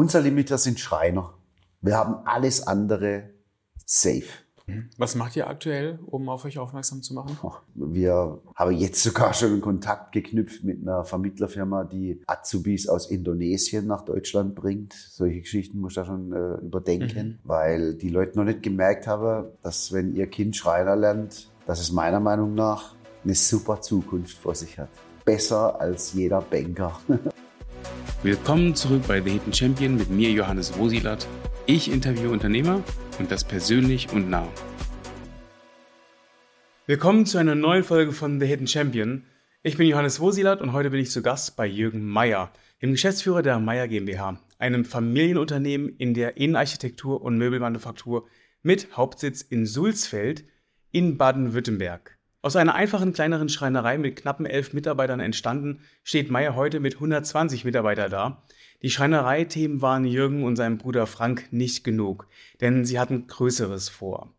Unser Limiter sind Schreiner. Wir haben alles andere safe. Was macht ihr aktuell, um auf euch aufmerksam zu machen? Wir haben jetzt sogar schon einen Kontakt geknüpft mit einer Vermittlerfirma, die Azubis aus Indonesien nach Deutschland bringt. Solche Geschichten muss ich da schon äh, überdenken, mhm. weil die Leute noch nicht gemerkt haben, dass wenn ihr Kind Schreiner lernt, dass es meiner Meinung nach eine super Zukunft vor sich hat. Besser als jeder Banker. Willkommen zurück bei The Hidden Champion mit mir, Johannes Rosilat. Ich interviewe Unternehmer und das persönlich und nah. Willkommen zu einer neuen Folge von The Hidden Champion. Ich bin Johannes Rosilat und heute bin ich zu Gast bei Jürgen Meyer, dem Geschäftsführer der Meyer GmbH, einem Familienunternehmen in der Innenarchitektur und Möbelmanufaktur mit Hauptsitz in Sulzfeld in Baden-Württemberg. Aus einer einfachen kleineren Schreinerei mit knappen elf Mitarbeitern entstanden, steht Meyer heute mit 120 Mitarbeitern da. Die Schreinereithemen waren Jürgen und seinem Bruder Frank nicht genug, denn sie hatten Größeres vor.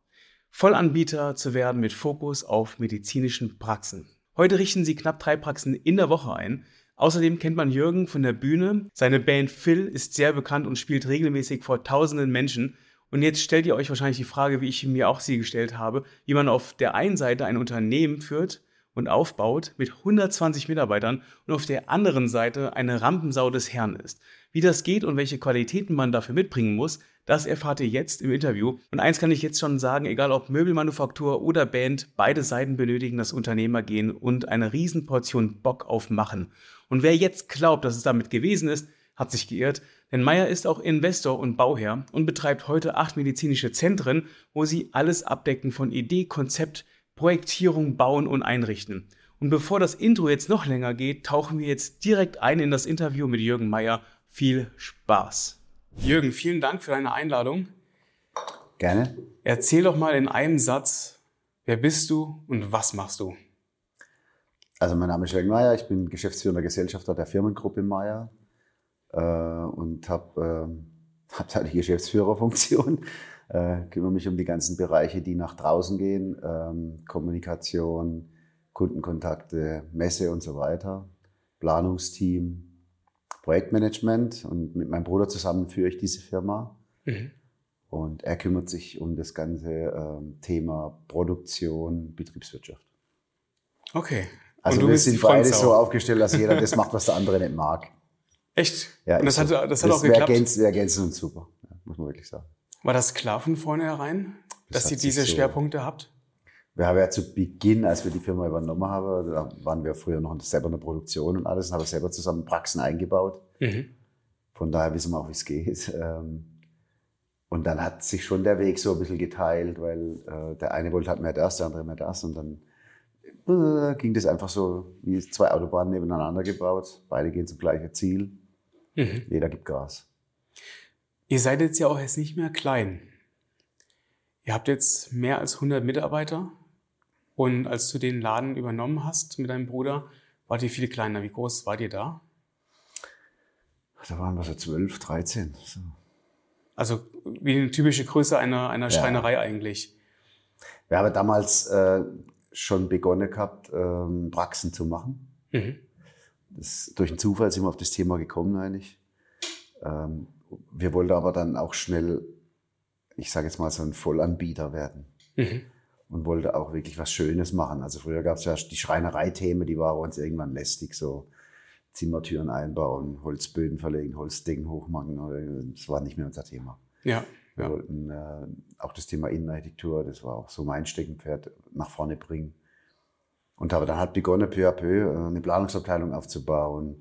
Vollanbieter zu werden mit Fokus auf medizinischen Praxen. Heute richten sie knapp drei Praxen in der Woche ein. Außerdem kennt man Jürgen von der Bühne. Seine Band Phil ist sehr bekannt und spielt regelmäßig vor tausenden Menschen und jetzt stellt ihr euch wahrscheinlich die Frage, wie ich mir auch sie gestellt habe, wie man auf der einen Seite ein Unternehmen führt und aufbaut mit 120 Mitarbeitern und auf der anderen Seite eine Rampensau des Herrn ist. Wie das geht und welche Qualitäten man dafür mitbringen muss, das erfahrt ihr jetzt im Interview. Und eins kann ich jetzt schon sagen, egal ob Möbelmanufaktur oder Band, beide Seiten benötigen das Unternehmergehen und eine Riesenportion Bock auf Machen. Und wer jetzt glaubt, dass es damit gewesen ist, hat sich geirrt, denn Meyer ist auch Investor und Bauherr und betreibt heute acht medizinische Zentren, wo sie alles abdecken von Idee, Konzept, Projektierung, Bauen und Einrichten. Und bevor das Intro jetzt noch länger geht, tauchen wir jetzt direkt ein in das Interview mit Jürgen Meyer. Viel Spaß. Jürgen, vielen Dank für deine Einladung. Gerne. Erzähl doch mal in einem Satz, wer bist du und was machst du? Also mein Name ist Jürgen Meyer, ich bin geschäftsführender Gesellschafter der Firmengruppe Meyer äh, und habe äh, hab da die Geschäftsführerfunktion, äh, kümmere mich um die ganzen Bereiche, die nach draußen gehen, ähm, Kommunikation, Kundenkontakte, Messe und so weiter, Planungsteam, Projektmanagement und mit meinem Bruder zusammen führe ich diese Firma. Mhm. Und er kümmert sich um das ganze ähm, Thema Produktion, Betriebswirtschaft. Okay. Also wir sind beide so aufgestellt, dass jeder das macht, was der andere nicht mag. Echt? Ja, und das hat, das, das hat auch geklappt? Wir ergänzen, wir ergänzen uns super, ja, muss man wirklich sagen. War das klar von vornherein, das dass ihr diese so, Schwerpunkte habt? Wir haben ja zu Beginn, als wir die Firma übernommen haben, da waren wir früher noch selber in der Produktion und alles, und haben selber zusammen Praxen eingebaut. Mhm. Von daher wissen wir auch, wie es geht. Ähm, und dann hat sich schon der Weg so ein bisschen geteilt, weil äh, der eine wollte halt mehr das, der andere mehr das. Und dann äh, ging das einfach so wie zwei Autobahnen nebeneinander gebaut. Beide gehen zum gleichen Ziel. Mhm. Jeder gibt Gas. Ihr seid jetzt ja auch jetzt nicht mehr klein. Ihr habt jetzt mehr als 100 Mitarbeiter. Und als du den Laden übernommen hast mit deinem Bruder, wart ihr viel kleiner. Wie groß wart ihr da? Da waren wir so 12, 13. So. Also wie eine typische Größe einer, einer Schreinerei ja. eigentlich. Wir haben damals äh, schon begonnen gehabt, ähm, Praxen zu machen. Mhm. Das, durch einen Zufall sind wir auf das Thema gekommen eigentlich. Ähm, wir wollten aber dann auch schnell, ich sage jetzt mal, so ein Vollanbieter werden. Mhm. Und wollte auch wirklich was Schönes machen. Also früher gab es ja die Schreinereithemen, die waren uns irgendwann lästig, so Zimmertüren einbauen, Holzböden verlegen, Holzdecken hochmachen. Das war nicht mehr unser Thema. Ja. Wir ja. wollten äh, auch das Thema Innenarchitektur, das war auch so mein Steckenpferd, nach vorne bringen. Und habe dann halt begonnen, peu à peu äh, eine Planungsabteilung aufzubauen,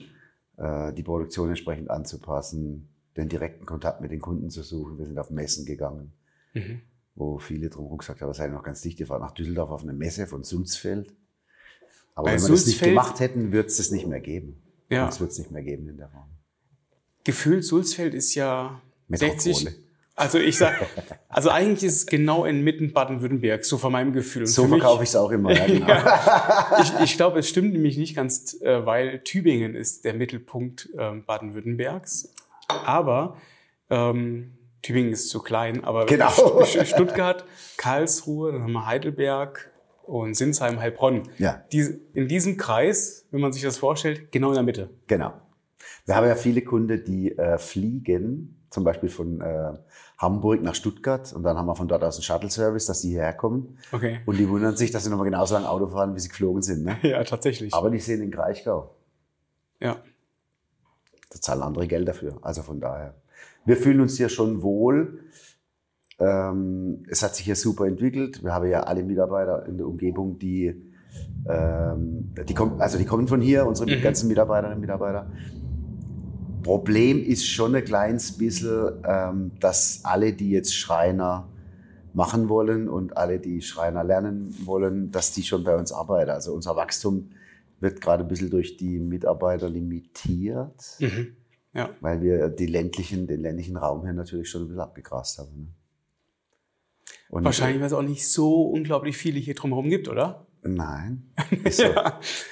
äh, die Produktion entsprechend anzupassen, den direkten Kontakt mit den Kunden zu suchen. Wir sind auf Messen gegangen, mhm. wo viele drumherum gesagt haben, das sei noch ganz dicht. Ich war nach Düsseldorf auf eine Messe von Sulzfeld. Aber Bei wenn wir das nicht gemacht hätten, wird es das nicht mehr geben. Ja. Es wird es nicht mehr geben in der Form. Gefühlt Sulzfeld ist ja Metropole. 60, also ich sag, also eigentlich ist es genau inmitten Baden-Württemberg, so von meinem Gefühl. Und so verkaufe ich es auch immer. Ja, genau. ja, ich, ich glaube, es stimmt nämlich nicht ganz, äh, weil Tübingen ist der Mittelpunkt ähm, Baden-Württembergs. Aber ähm, Tübingen ist zu klein, aber genau. Stuttgart, Karlsruhe, dann haben wir Heidelberg und Sinsheim, Heilbronn. Ja. Die, in diesem Kreis, wenn man sich das vorstellt, genau in der Mitte. Genau. Wir haben ja viele Kunden, die äh, fliegen, zum Beispiel von äh, Hamburg nach Stuttgart und dann haben wir von dort aus einen Shuttle-Service, dass die hierher kommen. Okay. Und die wundern sich, dass sie nochmal genauso lang Auto fahren, wie sie geflogen sind. Ne? Ja, tatsächlich. Aber die sehen in Kraichgau. ja. Da zahlen andere Geld dafür. Also von daher. Wir fühlen uns hier schon wohl. Ähm, es hat sich hier super entwickelt. Wir haben ja alle Mitarbeiter in der Umgebung, die, ähm, die kommen, also die kommen von hier, unsere Mhm. ganzen Mitarbeiterinnen und Mitarbeiter. Problem ist schon ein kleines bisschen, ähm, dass alle, die jetzt Schreiner machen wollen und alle, die Schreiner lernen wollen, dass die schon bei uns arbeiten. Also unser Wachstum wird gerade ein bisschen durch die Mitarbeiter limitiert Mhm. Ja. weil wir die ländlichen, den ländlichen Raum hier natürlich schon ein bisschen abgegrast haben. Ne? Und Wahrscheinlich, weil es auch nicht so unglaublich viele hier drumherum gibt, oder? Nein. Ist so.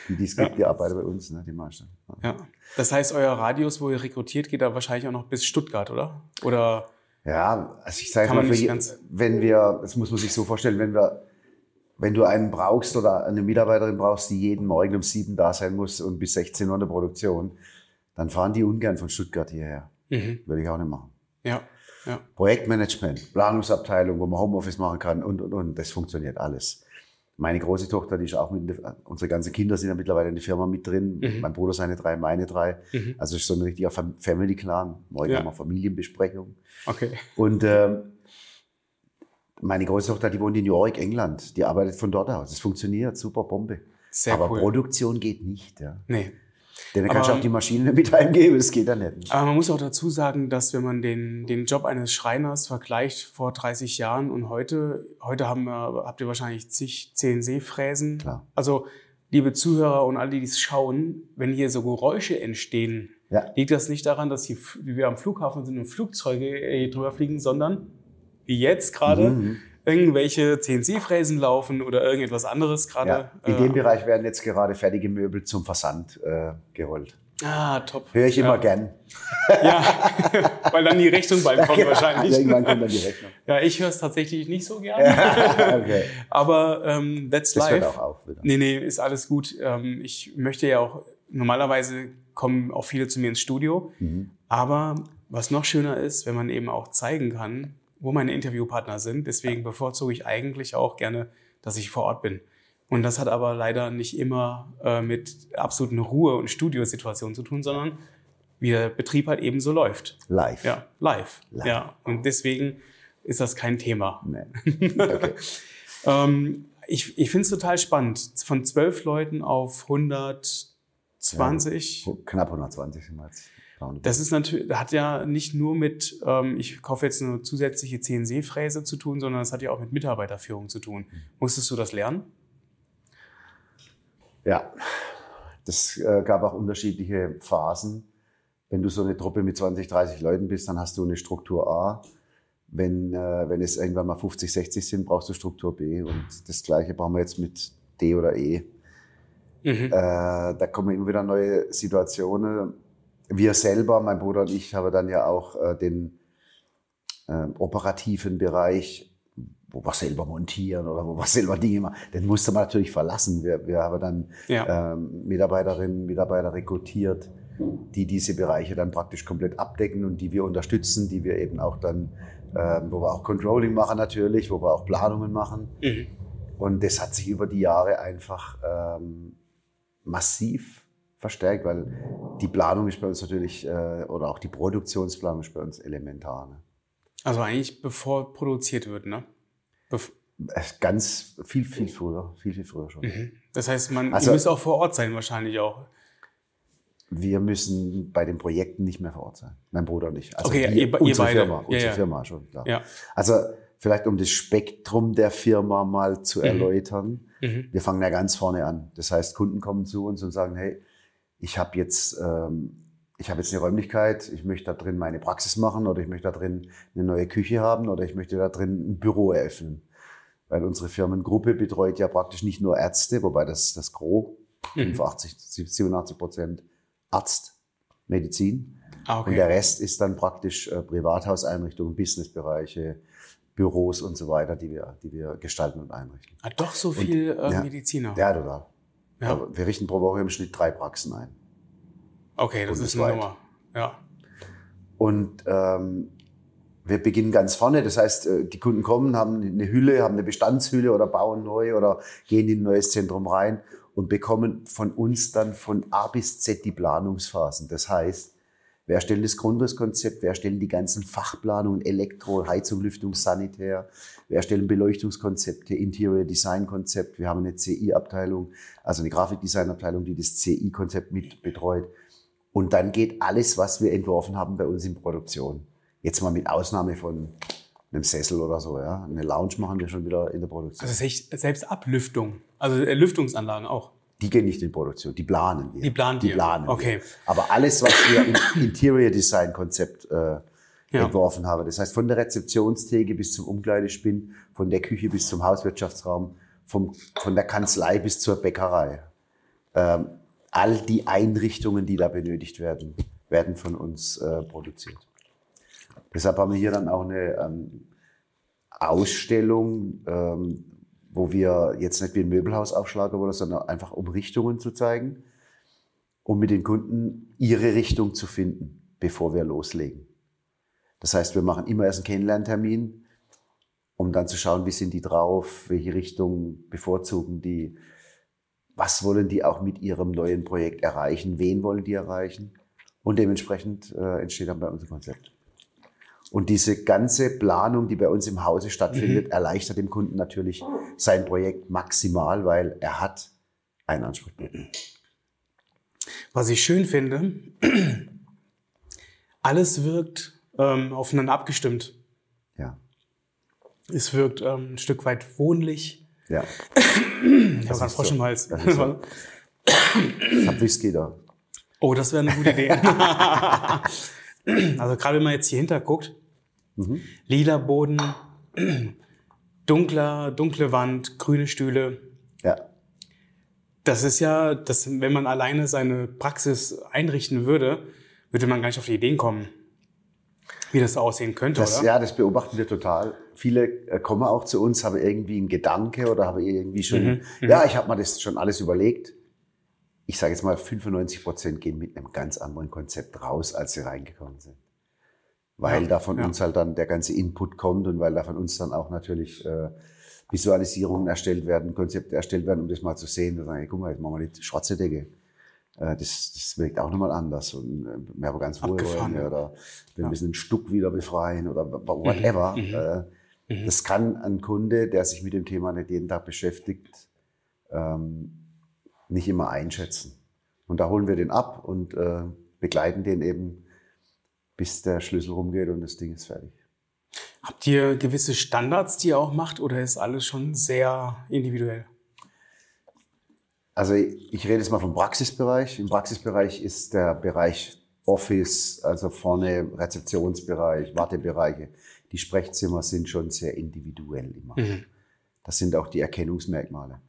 Die, die es gibt, die arbeiten bei uns, ne, die meisten. Ja. Das heißt, euer Radius, wo ihr rekrutiert, geht da wahrscheinlich auch noch bis Stuttgart, oder? Oder Ja, also ich sage mal, wenn wir, das muss man sich so vorstellen, wenn wir, wenn du einen brauchst oder eine Mitarbeiterin brauchst, die jeden Morgen um sieben da sein muss und bis 16 Uhr in der Produktion, dann fahren die ungern von Stuttgart hierher. mhm. Würde ich auch nicht machen. ja, ja. Projektmanagement, Planungsabteilung, wo man Homeoffice machen kann und, und, und. Das funktioniert alles. Meine große Tochter, die ist auch mit, der- unsere ganzen Kinder sind ja mittlerweile in der Firma mit drin. Mhm. Mein Bruder seine drei, meine drei. Mhm. Also es ist so ein richtiger Fam- Family Clan. Morgen Ja. haben wir Familienbesprechung. Okay. Und ähm, meine große Tochter, die wohnt in New York, England. Die arbeitet von dort aus. Es funktioniert, super Bombe. Sehr Aber cool. Produktion geht nicht. Ja. Nee. Denn dann kannst du Aber- auch die Maschinen mit heimgeben, das geht ja nicht. Aber man muss auch dazu sagen, dass wenn man den, den Job eines Schreiners vergleicht vor 30 Jahren und heute, heute haben wir, habt ihr wahrscheinlich zig CNC-Fräsen. Klar. Also, liebe Zuhörer und alle, die es schauen, wenn hier so Geräusche entstehen, Ja. liegt das nicht daran, dass hier, wir am Flughafen sind und Flugzeuge äh, drüber fliegen, sondern wie jetzt gerade Mhm. Irgendwelche CNC-Fräsen laufen oder irgendetwas anderes gerade. Ja. In äh, dem Bereich werden jetzt gerade fertige Möbel zum Versand äh, geholt. Ah, top. Höre ich immer ja. gern. Ja, weil dann die Rechnung bald kommt wahrscheinlich. Irgendwann kommt dann die Rechnung. Ja, ich höre es tatsächlich nicht so gern. okay. Aber ähm, that's Das hört life. auch auf wieder. Nee, nee, ist alles gut. Ähm, ich möchte ja auch, normalerweise kommen auch viele zu mir ins Studio. Mhm. Aber was noch schöner ist, wenn man eben auch zeigen kann, wo meine Interviewpartner sind. Deswegen bevorzuge ich eigentlich auch gerne, dass ich vor Ort bin. Und das hat aber leider nicht immer äh, mit absoluten Ruhe- und Studiosituationen zu tun, sondern wie der Betrieb halt eben so läuft. Live. Ja, live. Live. Ja, und deswegen ist das kein Thema. Nee. Okay. Ähm, ich ich finde es total spannend. Von zwölf Leuten auf 120. Knapp 120 sind wir jetzt. Das ist natürlich, hat ja nicht nur mit, ähm, ich kaufe jetzt eine zusätzliche CNC-Fräse zu tun, sondern es hat ja auch mit Mitarbeiterführung zu tun. Musstest du das lernen? Ja, das äh, gab auch unterschiedliche Phasen. Wenn du so eine Truppe mit 20, 30 Leuten bist, dann hast du eine Struktur A. Wenn, äh, wenn es irgendwann mal 50, 60 sind, brauchst du Struktur B. Und das Gleiche brauchen wir jetzt mit D oder E. Mhm. Äh, da kommen immer wieder neue Situationen. Wir selber, mein Bruder und ich, haben dann ja auch äh, den äh, operativen Bereich, wo wir selber montieren oder wo wir selber Dinge machen. Den musste man natürlich verlassen. Wir, wir haben dann Ja. ähm, Mitarbeiterinnen, Mitarbeiter rekrutiert, die diese Bereiche dann praktisch komplett abdecken und die wir unterstützen, die wir eben auch dann, ähm, wo wir auch Controlling machen natürlich, wo wir auch Planungen machen. Mhm. Und das hat sich über die Jahre einfach ähm, massiv verstärkt, weil die Planung ist bei uns natürlich, äh, oder auch die Produktionsplanung ist bei uns elementar. Ne? Also eigentlich bevor produziert wird, ne? Bef Äh, Ganz viel, viel früher, viel, viel früher schon. mhm. Das heißt, man Also- ihr müsst auch vor Ort sein wahrscheinlich auch. Wir müssen bei den Projekten nicht mehr vor Ort sein. Mein Bruder und ich. Also Okay, wir, ihr be- ihr unsere beide. Firma, Ja, unsere ja. Firma schon, klar. Ja. Also vielleicht um das Spektrum der Firma mal zu erläutern. Mhm. Wir fangen ja ganz vorne an. Das heißt, Kunden kommen zu uns und sagen, hey, ich habe jetzt, ähm, ich habe jetzt eine Räumlichkeit, ich möchte da drin meine Praxis machen oder ich möchte da drin eine neue Küche haben oder ich möchte da drin ein Büro eröffnen. Weil unsere Firmengruppe betreut ja praktisch nicht nur Ärzte, wobei das das Gros, Mhm. 85, 87 Prozent Arzt, Medizin. Ah, Und der okay. Rest ist dann praktisch äh, Privathauseinrichtungen, Businessbereiche, Büros und so weiter, die wir, die wir gestalten und einrichten. Ah, doch so viel äh, ja. Mediziner. Ja, total. Ja. Aber wir richten pro Woche im Schnitt drei Praxen ein. Okay, das ist eine Bundesweit. Nummer. Ja. Und ähm, wir beginnen ganz vorne. Das heißt, äh, die Kunden kommen, haben eine Hülle, haben eine Bestandshülle oder bauen neu oder gehen in ein neues Zentrum rein und bekommen von uns dann von A bis Z die Planungsphasen. Das heißt, wer stellt das Grundrisskonzept, wer stellt die ganzen Fachplanungen, Elektro, Heizung, Lüftung, Sanitär, wer stellt Beleuchtungskonzepte, Interior Design Konzept. Wir haben eine CI-Abteilung, also eine Grafikdesign-Abteilung, die das CI-Konzept mit betreut. Und dann geht alles, was wir entworfen haben, bei uns in Produktion. Jetzt mal mit Ausnahme von einem Sessel oder so, ja. Eine Lounge machen wir schon wieder in der Produktion. Also selbst Ablüftung, also äh, Lüftungsanlagen auch. Die gehen nicht in Produktion, die planen wir. Die planen die wir. planen Okay. Wir. Aber alles, was wir im Interior Design Konzept äh, Ja. entworfen haben, das heißt von der Rezeptionstheke bis zum Umkleidespinn, von der Küche bis zum Hauswirtschaftsraum, vom, von der Kanzlei bis zur Bäckerei. Ähm, all die Einrichtungen, die da benötigt werden, werden von uns äh, produziert. Deshalb haben wir hier dann auch eine ähm, Ausstellung, ähm, wo wir jetzt nicht wie ein Möbelhaus aufschlagen wollen, sondern einfach um Richtungen zu zeigen, um mit den Kunden ihre Richtung zu finden, bevor wir loslegen. Das heißt, wir machen immer erst einen Kennenlerntermin, um dann zu schauen, wie sind die drauf, welche Richtung bevorzugen die, was wollen die auch mit ihrem neuen Projekt erreichen, wen wollen die erreichen und dementsprechend äh, entsteht dann bei uns ein Konzept. Und diese ganze Planung, die bei uns im Hause stattfindet, erleichtert dem Kunden natürlich sein Projekt maximal, weil er hat einen Ansprechpartner. Was ich schön finde, alles wirkt ähm, aufeinander abgestimmt. Ja, Es wirkt ähm, ein Stück weit wohnlich. ja. Ich habe gerade Frosch im Hals. Das ist so. Ich hab Whisky da. Oh, das wäre eine gute Idee. also gerade wenn man jetzt hier hinter guckt, Mhm. lila Boden, dunkler, dunkle Wand, grüne Stühle. Ja, Das ist ja, das, wenn man alleine seine Praxis einrichten würde, würde man gar nicht auf die Ideen kommen, wie das aussehen könnte, das, oder? ja, das beobachten wir total. Viele äh, kommen auch zu uns, haben irgendwie einen Gedanke oder haben irgendwie schon, Mhm, ja, ich habe mir das schon alles überlegt. Ich sage jetzt mal, 95 Prozent gehen mit einem ganz anderen Konzept raus, als sie reingekommen sind. Weil Ja, da von ja. uns halt dann der ganze Input kommt und weil da von uns dann auch natürlich äh, Visualisierungen erstellt werden, Konzepte erstellt werden, um das mal zu sehen. Da sagen, hey, guck mal, jetzt machen wir die schwarze Decke. Äh, das, das wirkt auch nochmal anders. Und äh, wir haben ganz Abgefahren, Räume ja. oder wir Ja. müssen einen Stuck wieder befreien oder whatever. Mhm. Äh, Das kann ein Kunde, der sich mit dem Thema nicht jeden Tag beschäftigt, ähm, nicht immer einschätzen. Und da holen wir den ab und äh, begleiten den eben, bis der Schlüssel rumgeht und das Ding ist fertig. Habt ihr gewisse Standards, die ihr auch macht, oder ist alles schon sehr individuell? Also ich rede jetzt mal vom Praxisbereich. Im Praxisbereich ist der Bereich Office, also vorne Rezeptionsbereich, Wartebereiche. Die Sprechzimmer sind schon sehr individuell immer. Das sind auch die Erkennungsmerkmale.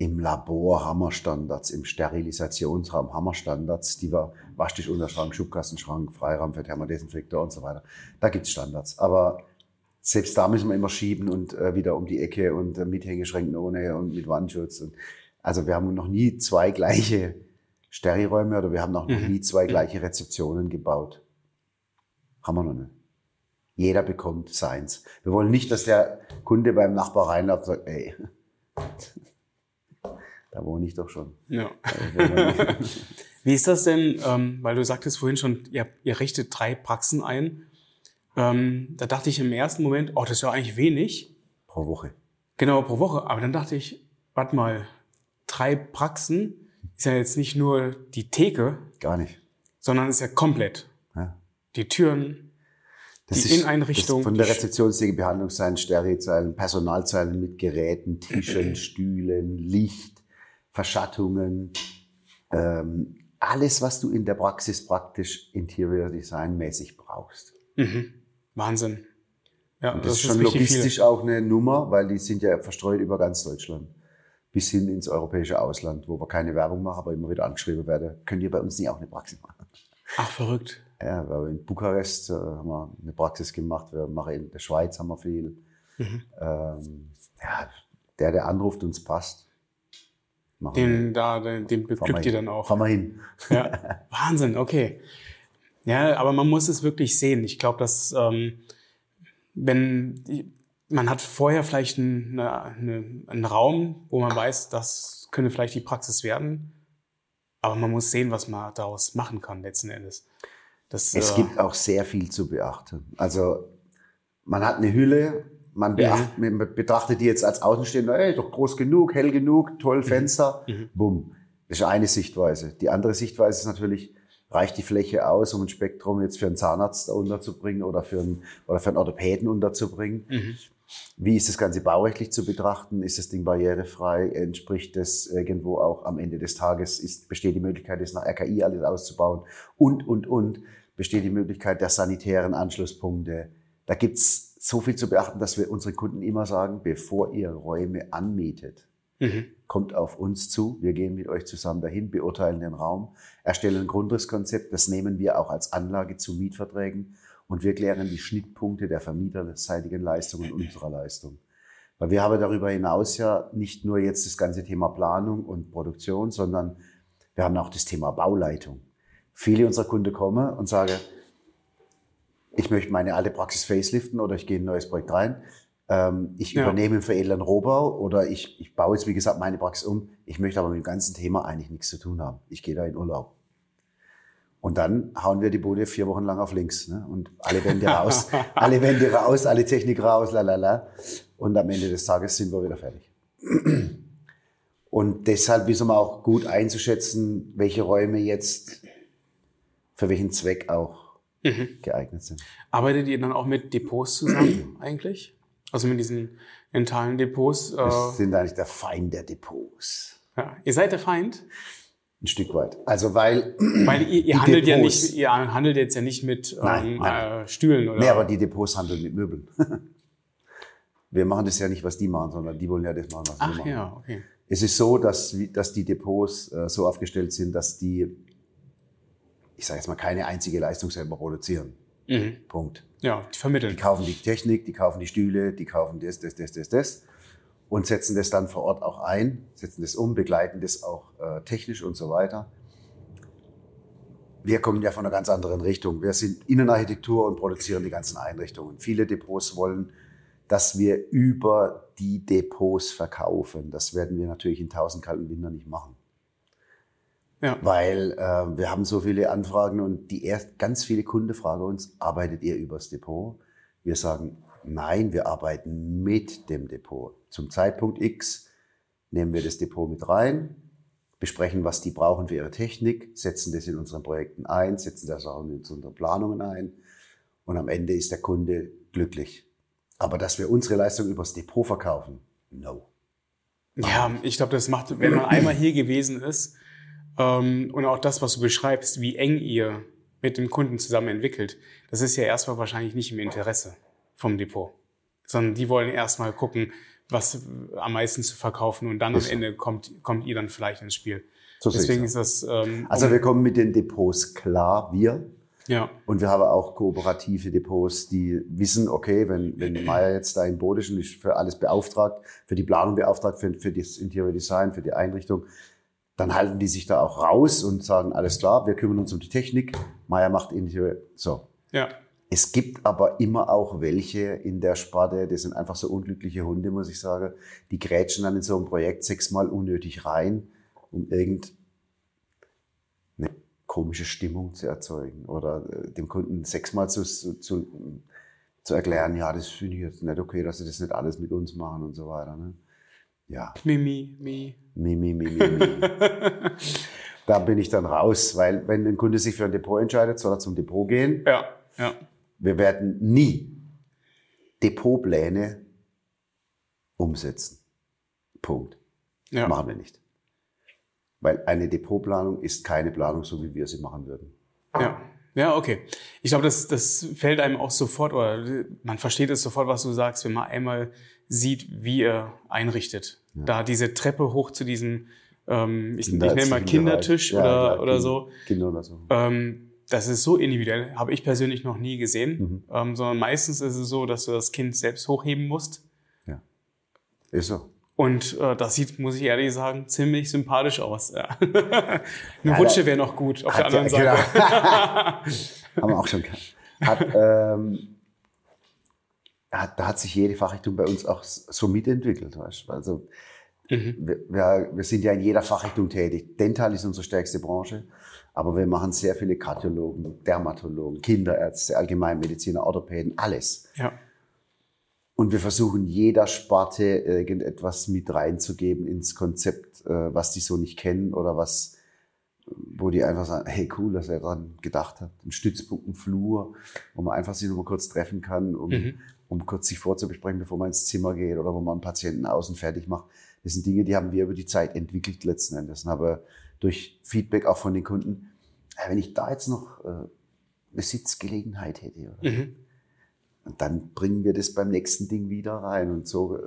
Im Labor haben wir Standards, im Sterilisationsraum haben wir Standards, die wir Waschtischunterschrank, Schubkastenschrank, Freiraum für Thermodesinfektor und so weiter. Da gibt's Standards. Aber selbst da müssen wir immer schieben und äh, wieder um die Ecke und äh, mit Hängeschränken ohne und mit Wandschutz. Und, also wir haben noch nie zwei gleiche Steriräume oder wir haben noch Mhm. nie zwei gleiche Rezeptionen gebaut. Haben wir noch nicht. Jeder bekommt seins. Wir wollen nicht, dass der Kunde beim Nachbar reinläuft und sagt, ey, da wohne ich doch schon. Ja. Wie ist das denn, ähm, weil du sagtest vorhin schon, ihr, ihr richtet drei Praxen ein. Ähm, da dachte ich im ersten Moment, oh, das ist ja eigentlich wenig. Pro Woche. Genau, pro Woche. Aber dann dachte ich, warte mal, drei Praxen ist ja jetzt nicht nur die Theke, Gar nicht. sondern ist ja komplett. Ja. Die Türen, Das Die ist- Inneneinrichtung, das Von der Rezeptionstheke, Behandlungszeilen, Sterilzeilen, Personalzeilen mit Geräten, Tischen, Stühlen, Licht, Verschattungen. Ähm, alles, was du in der Praxis praktisch Interior Design mäßig brauchst. mhm. Wahnsinn. Ja, Und das, ist schon logistisch auch eine Nummer, weil die sind ja verstreut über ganz Deutschland. Bis hin ins europäische Ausland, wo wir keine Werbung machen, aber immer wieder angeschrieben werden. Könnt ihr bei uns nicht auch eine Praxis machen? Viel. Ach, verrückt. Ja, weil in Bukarest äh, haben wir eine Praxis gemacht. Wir machen in der Schweiz haben wir viel. Mhm. Ähm, ja, der, der anruft, uns passt. Machen. Den, da, den, den beglückt ihr dann auch. Fahren wir hin. Ja. Wahnsinn, okay. Ja, aber man muss es wirklich sehen. Ich glaube, dass ähm, wenn man hat vorher vielleicht einen, eine, einen Raum, wo man weiß, das könnte vielleicht die Praxis werden, aber man muss sehen, was man daraus machen kann letzten Endes. Das, es äh, gibt auch sehr viel zu beachten. Also man hat eine Hülle, man, beacht, mhm. man betrachtet die jetzt als Außenstehender, ey, doch groß genug, hell genug, toll mhm. Fenster, mhm. bumm. Das ist eine Sichtweise. Die andere Sichtweise ist natürlich, reicht die Fläche aus, um ein Spektrum jetzt für einen Zahnarzt unterzubringen oder für einen, oder für einen Orthopäden unterzubringen? Mhm. Wie ist das Ganze baurechtlich zu betrachten? Ist das Ding barrierefrei? Entspricht das irgendwo auch am Ende des Tages? Ist, besteht die Möglichkeit, das nach RKI alles auszubauen? Und, und, und. Besteht die Möglichkeit der sanitären Anschlusspunkte? Da gibt's so viel zu beachten, dass wir unseren Kunden immer sagen, bevor ihr Räume anmietet, mhm. kommt auf uns zu. Wir gehen mit euch zusammen dahin, beurteilen den Raum, erstellen ein Grundrisskonzept. Das nehmen wir auch als Anlage zu Mietverträgen und wir klären die Schnittpunkte der vermieterseitigen Leistungen unserer Leistung. Weil wir haben darüber hinaus ja nicht nur jetzt das ganze Thema Planung und Produktion, sondern wir haben auch das Thema Bauleitung. Viele unserer Kunden kommen und sagen, ich möchte meine alte Praxis faceliften oder ich gehe in ein neues Projekt rein. Ähm, ich ja. übernehme einen veredelnden Rohbau oder ich, ich baue jetzt, wie gesagt, meine Praxis um. Ich möchte aber mit dem ganzen Thema eigentlich nichts zu tun haben. Ich gehe da in Urlaub. Und dann hauen wir die Bude vier Wochen lang auf links. Ne? Und alle Wände raus, alle Wände raus, alle Technik raus, la la la. Und am Ende des Tages sind wir wieder fertig. Und deshalb wissen wir auch gut einzuschätzen, welche Räume jetzt für welchen Zweck auch mhm. geeignet sind. Arbeitet ihr dann auch mit Depots zusammen eigentlich? Also mit diesen mentalen Depots? Wir äh sind eigentlich der Feind der Depots. Ja. Ihr seid der Feind? Ein Stück weit. Also weil. Weil ihr, ihr handelt Depots, ja nicht, ihr handelt jetzt ja nicht mit nein, ähm, nein. Äh, Stühlen oder. Nee, aber die Depots handeln mit Möbeln. wir machen das ja nicht, was die machen, sondern die wollen ja das machen, was Ach, wir machen. Ja, okay. Es ist so, dass, dass die Depots äh, so aufgestellt sind, dass die, ich sage jetzt mal, keine einzige Leistung selber produzieren. Mhm. Punkt. Ja, die vermitteln. Die kaufen die Technik, die kaufen die Stühle, die kaufen das, das, das, das, das und setzen das dann vor Ort auch ein, setzen das um, begleiten das auch äh, technisch und so weiter. Wir kommen ja von einer ganz anderen Richtung. Wir sind Innenarchitektur und produzieren die ganzen Einrichtungen. Viele Depots wollen, dass wir über die Depots verkaufen. Das werden wir natürlich in tausend kalten Wintern nicht machen. Ja. Weil äh, wir haben so viele Anfragen und die erst ganz viele Kunden fragen uns, arbeitet ihr übers Depot? Wir sagen, Nein, wir arbeiten mit dem Depot. Zum Zeitpunkt X nehmen wir das Depot mit rein, besprechen, was die brauchen für ihre Technik, setzen das in unseren Projekten ein, setzen das auch in unsere Planungen ein und am Ende ist der Kunde glücklich. Aber dass wir unsere Leistung übers Depot verkaufen, no. Ja, ich glaube, das macht, wenn man einmal hier gewesen ist und auch das, was du beschreibst, wie eng ihr mit dem Kunden zusammen entwickelt, das ist ja erstmal wahrscheinlich nicht im Interesse vom Depot, sondern die wollen erstmal gucken, was am meisten zu verkaufen und dann am Ende kommt, kommt ihr dann vielleicht ins Spiel. So Deswegen ist das. Ähm, also wir kommen mit den Depots klar, wir. Ja. Und wir haben auch kooperative Depots, die wissen, okay, wenn, wenn Meier jetzt da in Bodischen ist für alles beauftragt, für die Planung beauftragt, für, für das Interior Design, für die Einrichtung, dann halten die sich da auch raus und sagen, alles klar, wir kümmern uns um die Technik, Meier macht Interior, so. Ja. Es gibt aber immer auch welche in der Sparte, das sind einfach so unglückliche Hunde, muss ich sagen, die grätschen dann in so ein Projekt sechsmal unnötig rein, um irgendeine komische Stimmung zu erzeugen oder äh, dem Kunden sechsmal zu, zu, zu erklären, ja, das finde ich jetzt nicht okay, dass sie das nicht alles mit uns machen und so weiter. Ne? Ja. Mimi, mi. Mimi, mi, mi, mi. da bin ich dann raus, weil wenn ein Kunde sich für ein Depot entscheidet, soll er zum Depot gehen. Ja, ja. Wir werden nie Depotpläne umsetzen. Punkt. Ja. Machen wir nicht. Weil eine Depotplanung ist keine Planung, so wie wir sie machen würden. Ja. Ja, okay. Ich glaube, das, das fällt einem auch sofort, oder man versteht es sofort, was du sagst, wenn man einmal sieht, wie er einrichtet. Ja. Da diese Treppe hoch zu diesem, ähm, ich, ich nenne mal Kindertisch ja, oder, ja, oder so. Kinder oder so. Ähm, das ist so individuell, habe ich persönlich noch nie gesehen, mhm. ähm, sondern meistens ist es so, dass du das Kind selbst hochheben musst. Ja, ist so. Und äh, das sieht, muss ich ehrlich sagen, ziemlich sympathisch aus. Ja. Eine ja, Rutsche wäre noch gut auf der anderen ja, Seite. haben wir auch schon gehabt. Hat, ähm, hat, da hat sich jede Fachrichtung bei uns auch so mitentwickelt. Weißt? Also mhm. wir, wir, wir sind ja in jeder Fachrichtung tätig. Dental ist unsere stärkste Branche, aber wir machen sehr viele Kardiologen, Dermatologen, Kinderärzte, Allgemeinmediziner, Orthopäden, alles. Ja. Und wir versuchen jeder Sparte irgendetwas mit reinzugeben ins Konzept, äh, was die so nicht kennen oder was, wo die einfach sagen, hey cool, dass er dran gedacht hat. Ein Stützpunkt, ein Flur, wo man einfach sich nur mal kurz treffen kann, um, mhm. um kurz sich vorzubesprechen, bevor man ins Zimmer geht oder wo man einen Patienten außen fertig macht. Das sind Dinge, die haben wir über die Zeit entwickelt letzten Endes. Aber durch Feedback auch von den Kunden, wenn ich da jetzt noch äh, eine Sitzgelegenheit hätte, oder? Mhm und dann bringen wir das beim nächsten Ding wieder rein. Und so äh,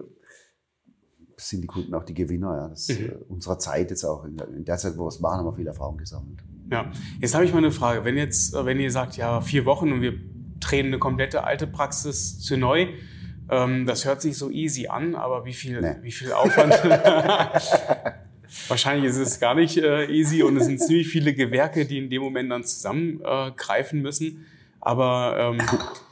sind die Kunden auch die Gewinner ja. das, mhm. Äh, unserer Zeit jetzt auch. In der, Zeit, wo wir es machen, haben wir viel Erfahrung gesammelt. Ja, jetzt habe ich mal eine Frage. Wenn jetzt, äh, wenn ihr sagt, ja, vier Wochen und wir drehen eine komplette alte Praxis zu neu, ähm, das hört sich so easy an, aber wie viel, nee. wie viel Aufwand? Wahrscheinlich ist es gar nicht äh, easy und es sind ziemlich viele Gewerke, die in dem Moment dann zusammengreifen äh, müssen. Aber ähm,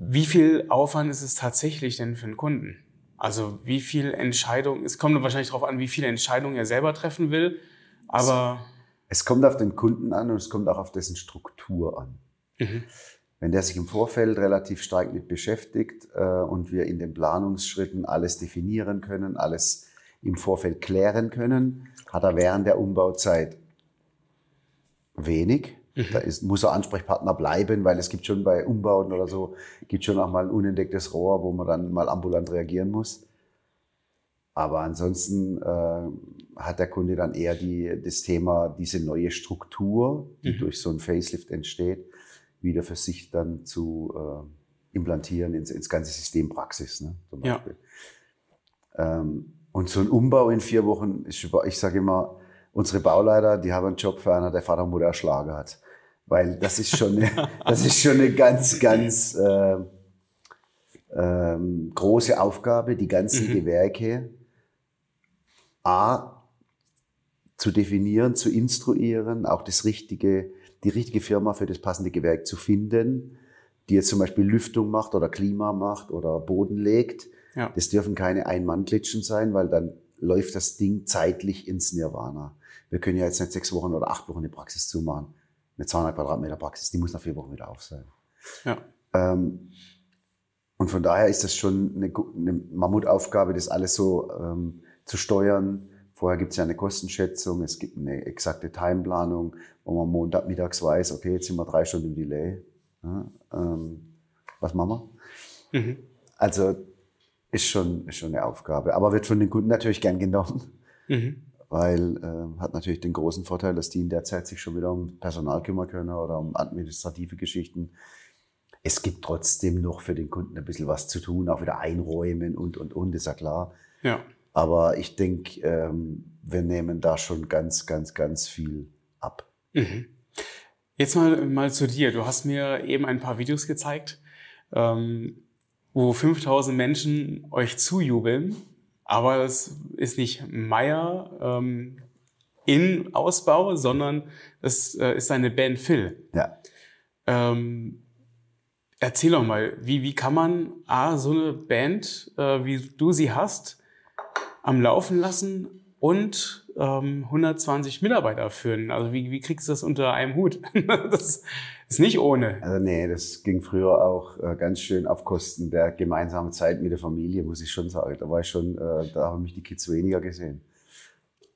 wie viel Aufwand ist es tatsächlich denn für einen Kunden? Also wie viel Entscheidung, es kommt wahrscheinlich darauf an, wie viele Entscheidungen er selber treffen will, aber... Es kommt auf den Kunden an und es kommt auch auf dessen Struktur an. Mhm. Wenn der sich im Vorfeld relativ stark mit beschäftigt äh, und wir in den Planungsschritten alles definieren können, alles im Vorfeld klären können, hat er während der Umbauzeit wenig. Mhm. Da ist, muss er Ansprechpartner bleiben, weil es gibt schon bei Umbauten oder so, gibt schon auch mal ein unentdecktes Rohr, wo man dann mal ambulant reagieren muss. Aber ansonsten äh, hat der Kunde dann eher die, das Thema, diese neue Struktur, die mhm. durch so ein Facelift entsteht, wieder für sich dann zu äh, implantieren ins, ins ganze System Praxis. Ne, zum Beispiel. Ja. Ähm, und so ein Umbau in vier Wochen ist, ich sage immer, unsere Bauleiter, die haben einen Job für einer, der Vater und Mutter erschlagen hat. Weil das ist schon eine, das ist schon eine ganz, ganz äh, ähm, große Aufgabe, die ganzen mhm. Gewerke A zu definieren, zu instruieren, auch das richtige, die richtige Firma für das passende Gewerk zu finden, die jetzt zum Beispiel Lüftung macht oder Klima macht oder Boden legt. Ja. Das dürfen keine Ein-Mann-Klitschen sein, weil dann läuft das Ding zeitlich ins Nirvana. Wir können ja jetzt nicht sechs Wochen oder acht Wochen die Praxis zumachen eine 200 Quadratmeter Praxis, die muss nach vier Wochen wieder auf sein. Ja. Ähm, und von daher ist das schon eine, eine Mammutaufgabe, das alles so ähm, zu steuern. Vorher gibt es ja eine Kostenschätzung, es gibt eine exakte Timeplanung, wo man Montagmittags weiß, okay, jetzt sind wir drei Stunden im Delay. Ja, ähm, was machen wir? Mhm. Also ist schon, ist schon eine Aufgabe, aber wird von den Kunden natürlich gern genommen. Mhm weil äh, hat natürlich den großen Vorteil, dass die in der Zeit sich schon wieder um Personal kümmern können oder um administrative Geschichten. Es gibt trotzdem noch für den Kunden ein bisschen was zu tun, auch wieder einräumen und, und, und, ist ja klar. Ja. Aber ich denke, ähm, wir nehmen da schon ganz, ganz, ganz viel ab. Mhm. Jetzt mal, mal zu dir. Du hast mir eben ein paar Videos gezeigt, ähm, wo 5000 Menschen euch zujubeln aber es ist nicht Meier ähm, in Ausbau, sondern es äh, ist eine Band Phil. Ja. Ähm, erzähl doch mal, wie, wie kann man A, so eine Band, äh, wie du sie hast, am Laufen lassen und ähm, 120 Mitarbeiter führen? Also wie, wie kriegst du das unter einem Hut? das ist nicht ohne. Also nee, das ging früher auch äh, ganz schön auf Kosten der gemeinsamen Zeit mit der Familie, muss ich schon sagen. Da war ich schon, äh, da haben mich die Kids weniger gesehen.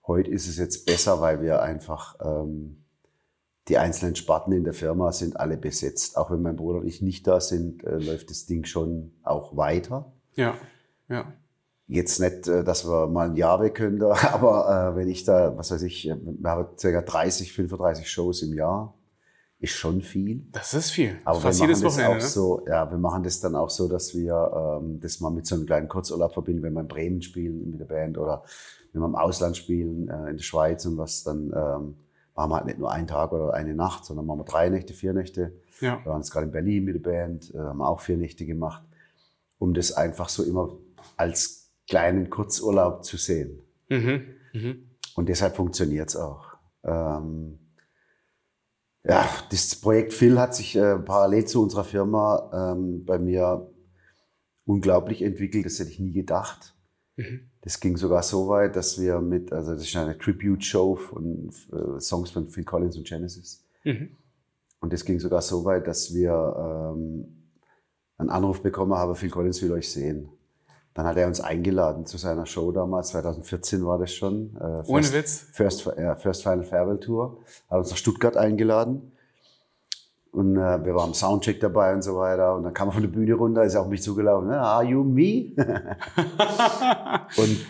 Heute ist es jetzt besser, weil wir einfach ähm, die einzelnen Sparten in der Firma sind alle besetzt. Auch wenn mein Bruder und ich nicht da sind, äh, läuft das Ding schon auch weiter. Ja, ja. Jetzt nicht, äh, dass wir mal ein Jahr weg können, aber äh, wenn ich da, was weiß ich, wir haben ca. 30, 35 Shows im Jahr ist schon viel. Das ist viel. Aber Fast wir machen das auch ne? so, ja, wir machen das dann auch so, dass wir ähm, das mal mit so einem kleinen Kurzurlaub verbinden, wenn wir in Bremen spielen mit der Band oder wenn wir im Ausland spielen, äh, in der Schweiz und was, dann ähm, machen wir halt nicht nur einen Tag oder eine Nacht, sondern machen wir drei Nächte, vier Nächte. Ja. Wir waren jetzt gerade in Berlin mit der Band, äh, haben auch vier Nächte gemacht, um das einfach so immer als kleinen Kurzurlaub zu sehen. Mhm. Mhm. Und deshalb funktioniert's auch. Ähm, Ja, das Projekt Phil hat sich äh, parallel zu unserer Firma ähm, bei mir unglaublich entwickelt. Das hätte ich nie gedacht. Mhm. Das ging sogar so weit, dass wir mit, also das ist eine Tribute-Show von äh, Songs von Phil Collins und Genesis. Mhm. Und das ging sogar so weit, dass wir ähm, einen Anruf bekommen haben, Phil Collins will euch sehen. Dann hat er uns eingeladen zu seiner Show damals, 2014 war das schon. Äh, First, Ohne Witz. First, äh, First Final Farewell Tour. Hat uns nach Stuttgart eingeladen. Und äh, wir waren Soundcheck dabei und so weiter. Und dann kam er von der Bühne runter, ist auf mich zugelaufen. Ne? Are you me? und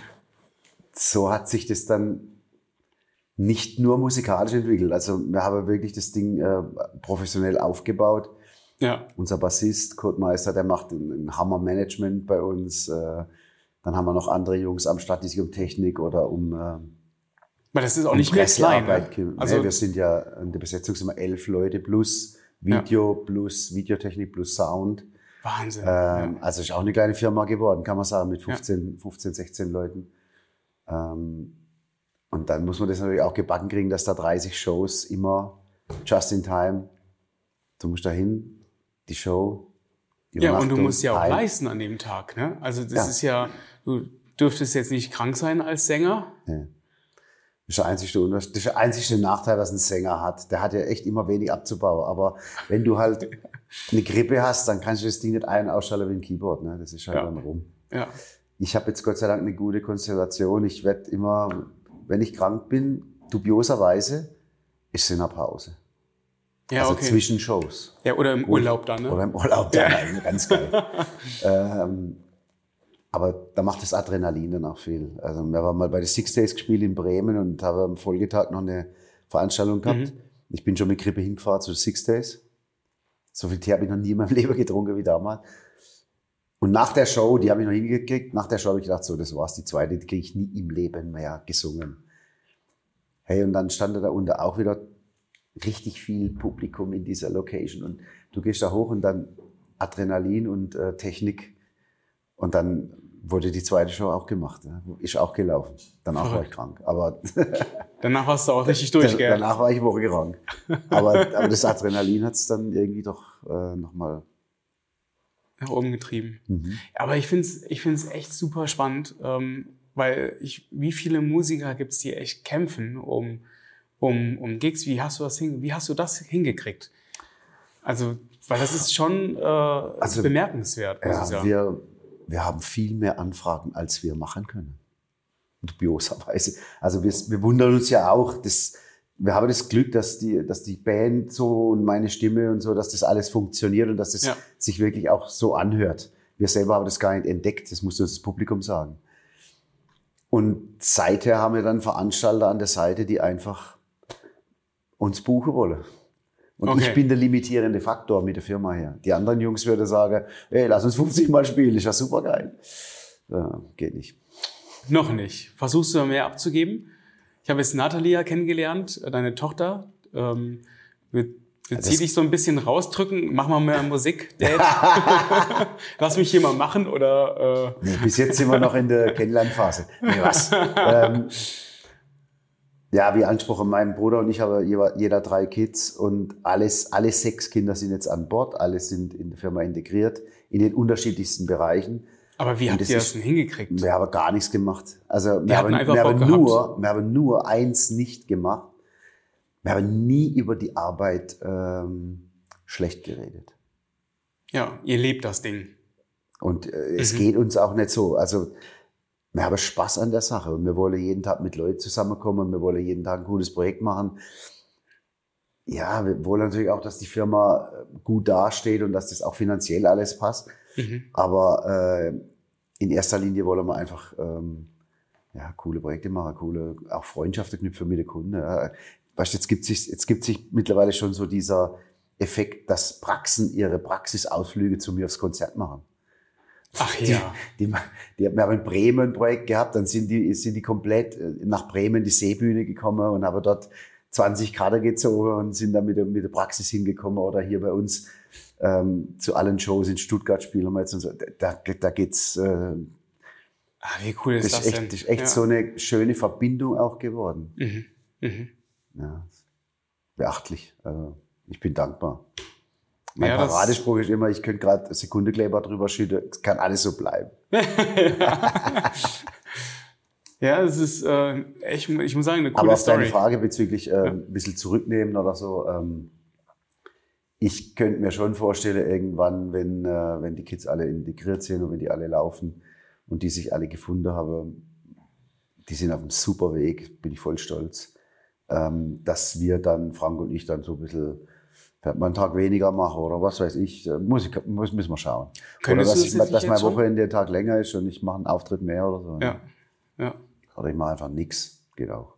so hat sich das dann nicht nur musikalisch entwickelt. Also wir haben wirklich das Ding äh, professionell aufgebaut. Ja. Unser Bassist Kurt Meister, der macht ein, Hammer-Management bei uns. Äh, dann haben wir noch andere Jungs am Start, die sich um Technik oder um äh, aber das ist auch um nicht mehr klein. Ne? Also nee, wir sind ja in der Besetzung sind wir elf Leute plus Video ja. plus Videotechnik plus Sound. Wahnsinn. Ähm, ja. Also ist auch eine kleine Firma geworden, kann man sagen, mit 15, ja. 15 16 Leuten. Ähm, und dann muss man das natürlich auch gebacken kriegen, dass da 30 Shows immer just in time. Du musst da hin, die Show. Ja, und du musst ja auch leisten an dem Tag. Ne? Also das ist ja, du dürftest jetzt nicht krank sein als Sänger. Ja. Das ist der einzige, das ist der einzige Nachteil, was ein Sänger hat. Der hat ja echt immer wenig abzubauen. Aber wenn du halt eine Grippe hast, dann kannst du das Ding nicht ein- ausschalten wie ein Keyboard. Ne? Das ist halt ja. dann rum. Ja. Ich habe jetzt Gott sei Dank eine gute Konstellation. Ich werde immer, wenn ich krank bin, dubioserweise, ist in der Pause. Ja, also okay. zwischen Shows. Ja, oder im Urlaub dann, ne? Oder im Urlaub dann, ja. ganz geil. ähm, aber da macht das Adrenalin dann auch viel. Also wir haben mal bei den Six Days gespielt in Bremen und haben am Folgetag noch eine Veranstaltung gehabt. Mhm. Ich bin schon mit Grippe hingefahren zu Six Days. So viel Tee habe ich noch nie in meinem Leben getrunken wie damals. Und nach der Show, die habe ich noch hingekriegt, nach der Show habe ich gedacht, so, das war's, die zweite, die kriege ich nie im Leben mehr gesungen. Hey, und dann stand da unten auch wieder richtig viel Publikum in dieser Location und du gehst da hoch und dann Adrenalin und äh, Technik und dann wurde die zweite Show auch gemacht. Ja. Ist auch gelaufen. Danach Verrückt. war ich krank. Aber danach warst du auch richtig durch, gell? Danach war ich Woche krank. Aber, aber das Adrenalin hat es dann irgendwie doch äh, nochmal nach oben getrieben. Mhm. Aber ich finde es ich find's echt super spannend, ähm, weil ich, wie viele Musiker gibt es, die echt kämpfen um, um, um Gigs? Wie hast, du das hin, wie hast du das hingekriegt? Also, weil das ist schon äh, also, bemerkenswert. Muss ja, ich sagen. Wir, wir haben viel mehr Anfragen, als wir machen können. Dubioserweise. Also wir, wir wundern uns ja auch, dass, wir haben das Glück, dass die, dass die Band so und meine Stimme und so, dass das alles funktioniert und dass es ja. sich wirklich auch so anhört. Wir selber haben das gar nicht entdeckt, das muss uns das Publikum sagen. Und seither haben wir dann Veranstalter an der Seite, die einfach uns buchen wollen. Und okay. ich bin der limitierende Faktor mit der Firma her. Die anderen Jungs würden sagen, hey, lass uns 50 Mal spielen, ist ja super geil. Ja, geht nicht. Noch nicht. Versuchst du mehr abzugeben? Ich habe jetzt Natalia kennengelernt, deine Tochter. Ähm, wir, wir zieh dich so ein bisschen rausdrücken. Mach mal mehr Musik, Dad. Lass mich hier mal machen oder. Äh. Nee, bis jetzt sind wir noch in der Kennenlernphase. Nee, was? ähm, ja, wie angesprochen, mein Bruder und ich haben jeder drei Kids und alles, alle sechs Kinder sind jetzt an Bord, alle sind in der Firma integriert, in den unterschiedlichsten Bereichen. Aber wie habt ihr das denn hingekriegt? Wir haben gar nichts gemacht. Also wir haben, wir, haben nur, wir haben nur eins nicht gemacht. Wir haben nie über die Arbeit ähm, schlecht geredet. Ja, ihr lebt das Ding. Und äh, es mhm. geht uns auch nicht so. Also wir haben Spaß an der Sache und wir wollen jeden Tag mit Leuten zusammenkommen wir wollen jeden Tag ein cooles Projekt machen. Ja, wir wollen natürlich auch, dass die Firma äh, gut dasteht und dass das auch finanziell alles passt. Mhm. Aber äh, in erster Linie wollen wir einfach ähm, ja, coole Projekte machen, coole auch Freundschaften knüpfen mit den Kunden. Ja. Weißt, jetzt gibt sich jetzt gibt sich mittlerweile schon so dieser Effekt, dass Praxen ihre Praxisausflüge zu mir aufs Konzert machen. Ach ja. Die, die, die, wir haben in Bremen ein Projekt gehabt, dann sind die, sind die komplett äh, nach Bremen die Seebühne gekommen und haben dort 20 Kader gezogen und sind dann mit der, mit der Praxis hingekommen oder hier bei uns ähm, zu allen Shows in Stuttgart spielen wir jetzt und so. Da, da geht's. Äh, Ach, wie cool ist das, das ist echt, denn? Das ist echt ja. so eine schöne Verbindung auch geworden. Mhm. Mhm. Ja. beachtlich. Also ich bin dankbar. Mein Ja, Paradespruch ist immer, ich könnte gerade Sekundekleber drüber schütten, es kann alles so bleiben. Ja, es ist, äh, echt, ich muss sagen, eine Aber coole auf deine Story. Frage bezüglich äh, ein bisschen zurücknehmen oder so, ähm, ich könnte mir schon vorstellen, irgendwann, wenn, äh, wenn die Kids alle integriert sind und wenn die alle laufen und die sich alle gefunden haben, die sind auf einem super Weg, bin ich voll stolz, ähm, dass wir dann, Frank und ich, dann so ein bisschen vielleicht mal einen Tag weniger machen oder was weiß ich, äh, muss ich muss, müssen wir schauen. Könntest oder dass, du ich, das dass mein? Wochenende der Tag länger ist und ich mache einen Auftritt mehr oder so. Ja, ja. Oder ich mache einfach nichts, geht auch.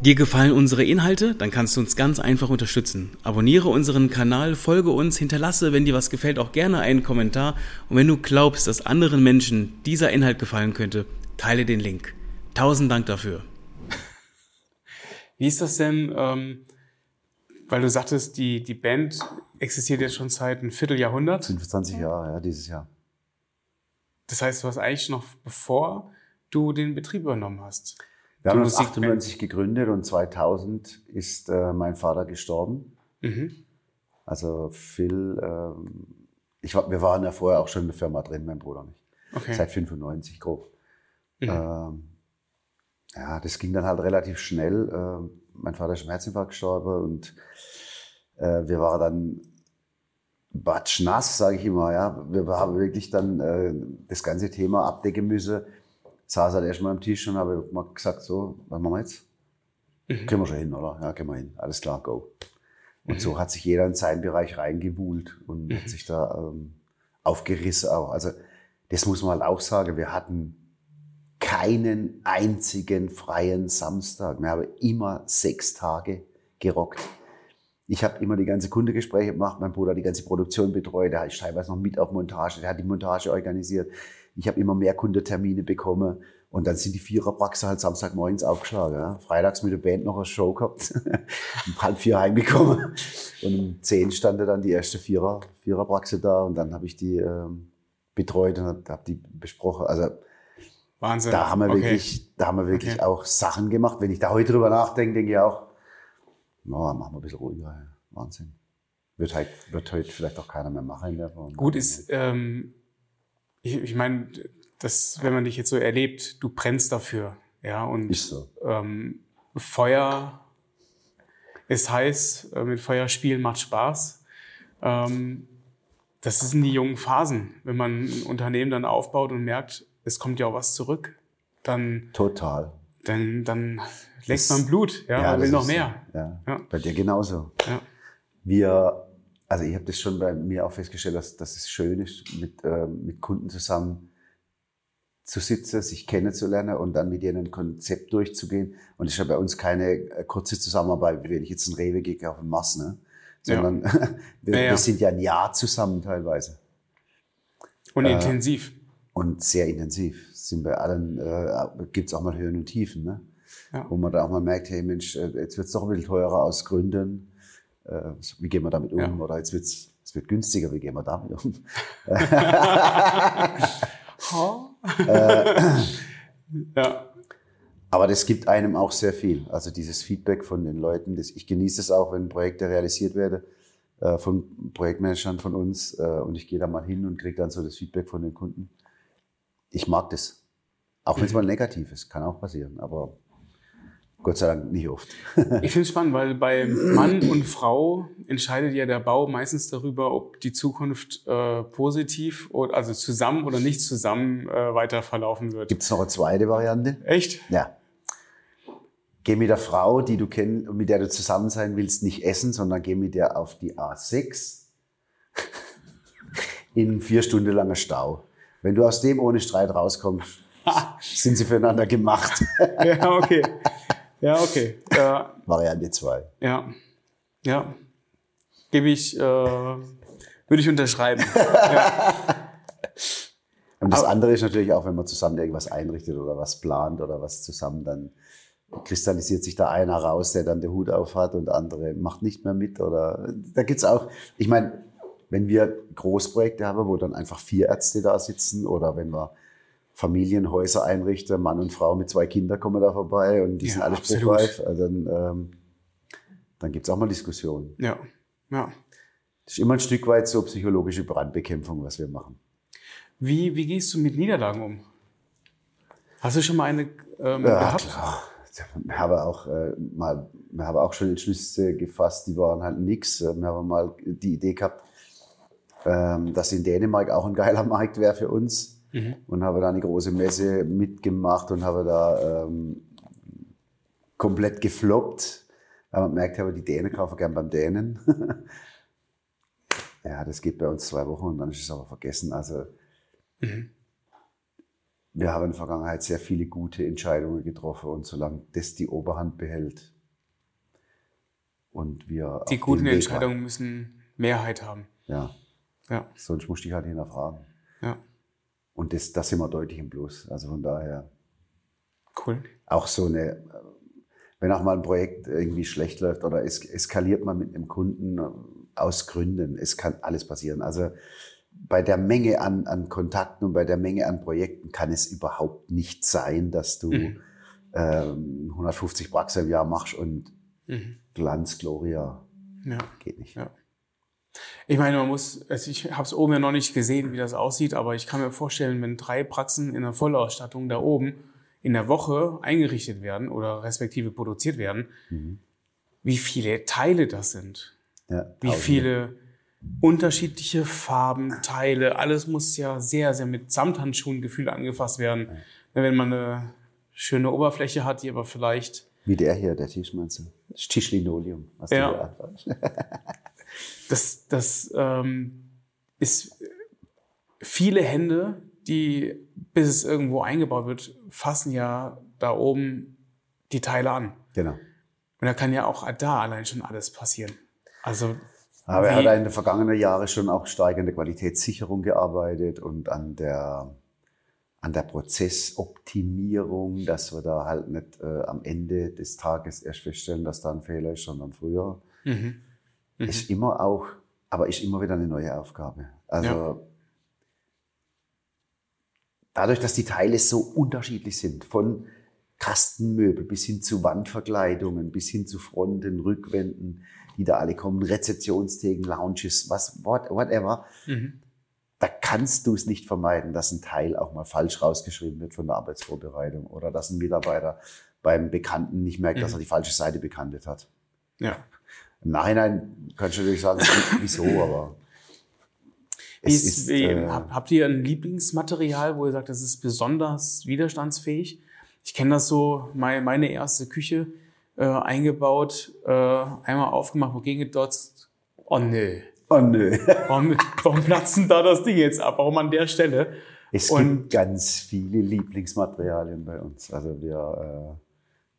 Dir gefallen unsere Inhalte? Dann kannst du uns ganz einfach unterstützen. Abonniere unseren Kanal, folge uns, hinterlasse, wenn dir was gefällt, auch gerne einen Kommentar. Und wenn du glaubst, dass anderen Menschen dieser Inhalt gefallen könnte, teile den Link. Tausend Dank dafür. Wie ist das denn, ähm, weil du sagtest, die, die Band existiert jetzt schon seit einem Vierteljahrhundert. 25 Jahre, ja, dieses Jahr. Das heißt, du hast eigentlich noch bevor du den Betrieb übernommen hast. Wir haben uns Musikband. 98 gegründet und 2000 ist äh, mein Vater gestorben. Mhm. Also Phil, ähm, ich, wir waren ja vorher auch schon in der Firma drin, mein Bruder nicht. Okay. Seit 95 grob. Mhm. Ähm, ja, das ging dann halt relativ schnell. Ähm, mein Vater ist im Herzinfarkt gestorben und äh, wir waren dann batschnass, sage ich immer. Ja, wir haben wirklich dann äh, das ganze Thema abdecken müssen. Saß halt erstmal am Tisch und habe mal gesagt, so, was machen wir jetzt? Mhm. Können wir schon hin, oder? Ja, können wir hin. Alles klar, go. Und Mhm. so hat sich jeder in seinen Bereich reingewuhlt und hat sich da ähm, aufgerissen auch. Also das muss man halt auch sagen. Wir hatten keinen einzigen freien Samstag. Wir haben immer sechs Tage gerockt. Ich habe immer die ganze Kundengespräche gemacht, mein Bruder hat die ganze Produktion betreut, der ist teilweise noch mit auf Montage, der hat die Montage organisiert. Ich habe immer mehr Kundentermine bekommen und dann sind die Viererpraxen halt Samstagmorgens aufgeschlagen. Ja. Freitags mit der Band noch eine Show gehabt, um halb vier heimgekommen und um zehn stand dann die erste Vierer, Viererpraxe da und dann habe ich die ähm, betreut und habe hab die besprochen. Also Wahnsinn. da haben wir Okay. wirklich, da haben wir wirklich Okay. auch Sachen gemacht. Wenn ich da heute drüber nachdenke, denke ich auch, no, machen wir ein bisschen ruhiger. ja. Wahnsinn. Wird halt, wird heute vielleicht auch keiner mehr machen in der Form. Gut ist, ähm, ich, ich meine, das, wenn man dich jetzt so erlebt, du brennst dafür, ja, und Ist so. ähm, Feuer ist heiß, äh, mit Feuer spielen macht Spaß. Ähm, das sind die jungen Phasen, wenn man ein Unternehmen dann aufbaut und merkt, es kommt ja auch was zurück, dann, Total. dann, dann lässt man Blut, ja, man das will noch mehr. So. Ja. Ja. Bei dir genauso. Ja. Wir, also ich habe das schon bei mir auch festgestellt, dass, dass es schön ist, mit, äh, mit Kunden zusammen zu sitzen, sich kennenzulernen und dann mit ihnen ein Konzept durchzugehen. Und es ist ja bei uns keine äh, kurze Zusammenarbeit, wie wenn ich jetzt einen Rewe gehe auf den Mass, ne? Ja. sondern wir, Ja, ja. wir sind ja ein Jahr zusammen teilweise. Und Äh, intensiv. Und sehr intensiv. Sind bei allen, äh, gibt es auch mal Höhen und Tiefen, ne? Ja. wo man da auch mal merkt, hey Mensch, äh, jetzt wird es doch ein bisschen teurer aus Gründen. Äh, wie gehen wir damit um? Ja. Oder jetzt wird's, es wird günstiger, wie gehen wir damit um? ja. Aber das gibt einem auch sehr viel. Also dieses Feedback von den Leuten. Das, ich genieße es auch, wenn Projekte realisiert werden äh, von Projektmanagern von uns. Äh, und ich gehe da mal hin und kriege dann so das Feedback von den Kunden. Ich mag das. Auch wenn es mal negativ ist, kann auch passieren. Aber Gott sei Dank nicht oft. Ich finde es spannend, weil bei Mann und Frau entscheidet ja der Bau meistens darüber, ob die Zukunft äh, positiv oder also zusammen oder nicht zusammen äh, weiter verlaufen wird. Gibt es noch eine zweite Variante? Echt? Ja. Geh mit der Frau, die du kennst mit der du zusammen sein willst, nicht essen, sondern geh mit der auf die A6 in vier Stunden langer Stau. Wenn du aus dem ohne Streit rauskommst, sind sie füreinander gemacht. Ja, okay. Ja, okay. Ja, Variante 2. ja. Ja. Gebe ich, äh, würde ich unterschreiben. ja. Und das Aber- andere ist natürlich auch, wenn man zusammen irgendwas einrichtet oder was plant oder was zusammen, dann kristallisiert sich da einer raus, der dann den Hut auf hat und der andere macht nicht mehr mit. Oder da gibt's auch, ich meine, wenn wir Großprojekte haben, wo dann einfach vier Ärzte da sitzen oder wenn wir Familienhäuser einrichten, Mann und Frau mit zwei Kindern kommen da vorbei und die Ja, sind alle spruchreif, also dann, ähm, dann gibt es auch mal Diskussionen. Ja, ja. Das ist immer ein Stück weit so psychologische Brandbekämpfung, was wir machen. Wie, wie gehst du mit Niederlagen um? Hast du schon mal eine ähm, Ja, gehabt? klar. Wir haben auch äh, mal, wir haben auch schon Entschlüsse gefasst, die waren halt nix. Wir haben mal die Idee gehabt, dass in Dänemark auch ein geiler Markt wäre für uns. Mhm. Und habe da eine große Messe mitgemacht und habe da ähm, komplett gefloppt. Weil man merkt, aber die Dänen kaufen gern beim Dänen. ja, das geht bei uns zwei Wochen und dann ist es aber vergessen. Also Mhm. wir haben in der Vergangenheit sehr viele gute Entscheidungen getroffen und solange das die Oberhand behält und wir Die guten Entscheidungen müssen Mehrheit haben. ja, Ja, sonst musste ich halt hinterfragen. ja, Und das, das sind wir deutlich im Plus. Also von daher cool. auch so eine, äh, wenn auch mal ein Projekt irgendwie schlecht läuft oder es eskaliert man mit einem Kunden äh, aus Gründen. Es kann alles passieren. Also bei der Menge an, an Kontakten und bei der Menge an Projekten kann es überhaupt nicht sein, dass du Mhm. ähm, 150 Bucks im Jahr machst und Mhm. Glanz, Gloria, Ja. geht nicht. Ja. Ich meine, man muss, also ich habe es oben ja noch nicht gesehen, wie das aussieht, aber ich kann mir vorstellen, wenn drei Praxen in der Vollausstattung da oben in der Woche eingerichtet werden oder respektive produziert werden, Mhm. wie viele Teile das sind. Ja, Wie viele unterschiedliche Farben, Teile, alles muss ja sehr, sehr mit Samthandschuhen gefühlt angefasst werden. Wenn man eine schöne Oberfläche hat, die aber vielleicht Wie der hier, der Tisch meinst du? Tischlinoleum. Ja. das, das ähm, ist viele Hände, die, bis es irgendwo eingebaut wird, fassen ja da oben die Teile an. Genau. Und da kann ja auch da allein schon alles passieren. Also, Aber er hat in den vergangenen Jahren schon auch stark an der Qualitätssicherung gearbeitet und an der, an der Prozessoptimierung, dass wir da halt nicht äh, am Ende des Tages erst feststellen, dass da ein Fehler ist, sondern früher. mhm. Mhm. Ist immer auch, aber ist immer wieder eine neue Aufgabe. Also Ja. dadurch, dass die Teile so unterschiedlich sind, von Kastenmöbel bis hin zu Wandverkleidungen, bis hin zu Fronten, Rückwänden, die da alle kommen, Rezeptionstheken, Lounges, was, what, whatever. Mhm. Da kannst du es nicht vermeiden, dass ein Teil auch mal falsch rausgeschrieben wird von der Arbeitsvorbereitung oder dass ein Mitarbeiter beim Bekannten nicht merkt, dass Mhm. er die falsche Seite bekannt hat. Ja. Im Nachhinein kannst du natürlich sagen, wieso, aber ist, ist, äh, hab- habt ihr ein Lieblingsmaterial, wo ihr sagt, das ist besonders widerstandsfähig? Ich kenne das so, meine, meine erste Küche äh, eingebaut, äh, einmal aufgemacht, wogegen gedotzt. Oh nö. oh nö. Warum, warum platzen da das Ding jetzt ab? Warum an der Stelle? Es Und- gibt ganz viele Lieblingsmaterialien bei uns. Also wir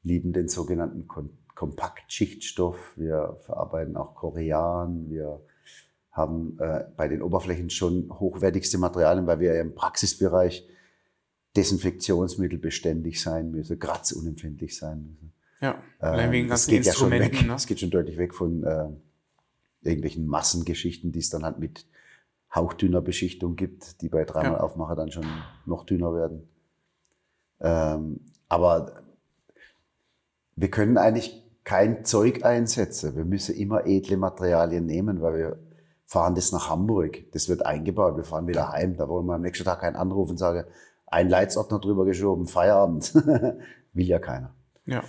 äh, lieben den sogenannten Kon Kompaktschichtstoff. Wir verarbeiten auch Korean. Wir haben äh, bei den Oberflächen schon hochwertigste Materialien, weil wir ja im Praxisbereich Desinfektionsmittel beständig sein müssen, kratzunempfindlich sein müssen. Ja, allein Ähm, wegen das ganzen geht ja schon weg. Instrumenten. ne? Das geht schon deutlich weg von äh, irgendwelchen Massengeschichten, die es dann halt mit hauchdünner Beschichtung gibt, die bei dreimal Ja. Aufmacher dann schon noch dünner werden. Ähm, aber wir können eigentlich kein Zeug einsetzen. Wir müssen immer edle Materialien nehmen, weil wir fahren das nach Hamburg. Das wird eingebaut. Wir fahren wieder heim. Da wollen wir am nächsten Tag keinen Anruf und sagen, ein Leitsordner drüber geschoben, Feierabend. Will ja keiner. Ja,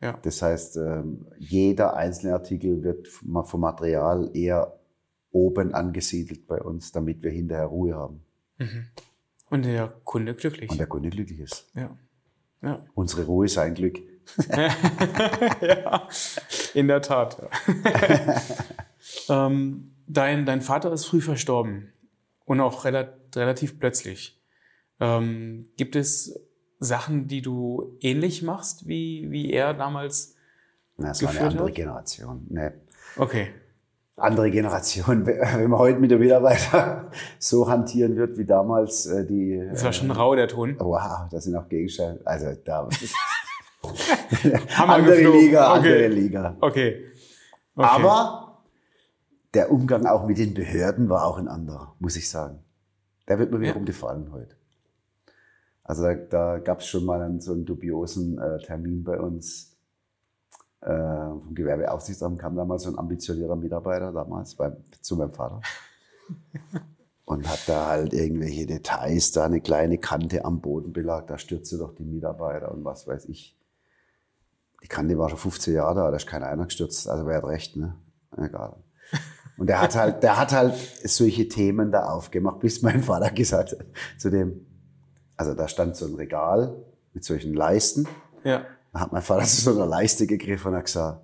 ja. Das heißt, ähm, jeder einzelne Artikel wird vom vom Material eher oben angesiedelt bei uns, damit wir hinterher Ruhe haben Mhm. Und der Kunde glücklich. und der Kunde glücklich ist. ja. Ja. Unsere Ruhe ist ein Glück. ja, in der Tat. Ähm, dein, dein Vater ist früh verstorben und auch rela relativ plötzlich. Ähm, gibt es Sachen, die du ähnlich machst, wie, wie er damals? Na, Das war eine andere hat? Generation. Ne, Okay. andere Generation. Wenn man heute mit der Mitarbeiter so hantieren wird wie damals äh, die. Das war schon rau, der Ton. Wow, das sind auch Gegenstände. Also da. Andere geflogen. Liga, Okay. andere Liga. Okay. okay. Aber der Umgang auch mit den Behörden war auch ein anderer, muss ich sagen. Der wird mir wiederum gefallen heute. Also da, da gab es schon mal einen, so einen dubiosen äh, Termin bei uns. äh, vom Gewerbeaufsichtsamt kam damals so ein ambitionierter Mitarbeiter damals bei, zu meinem Vater. Und hat da halt irgendwelche Details, da eine kleine Kante am Bodenbelag, da stürzte doch die Mitarbeiter und was weiß ich. Die Kante war schon 15 Jahre da, da ist keiner einer gestürzt, also wer hat recht, ne? Egal. Und der hat halt, der hat halt solche Themen da aufgemacht, bis mein Vater gesagt hat zu dem, also da stand so ein Regal mit solchen Leisten. Ja. Da hat mein Vater zu so einer Leiste gegriffen und hat gesagt,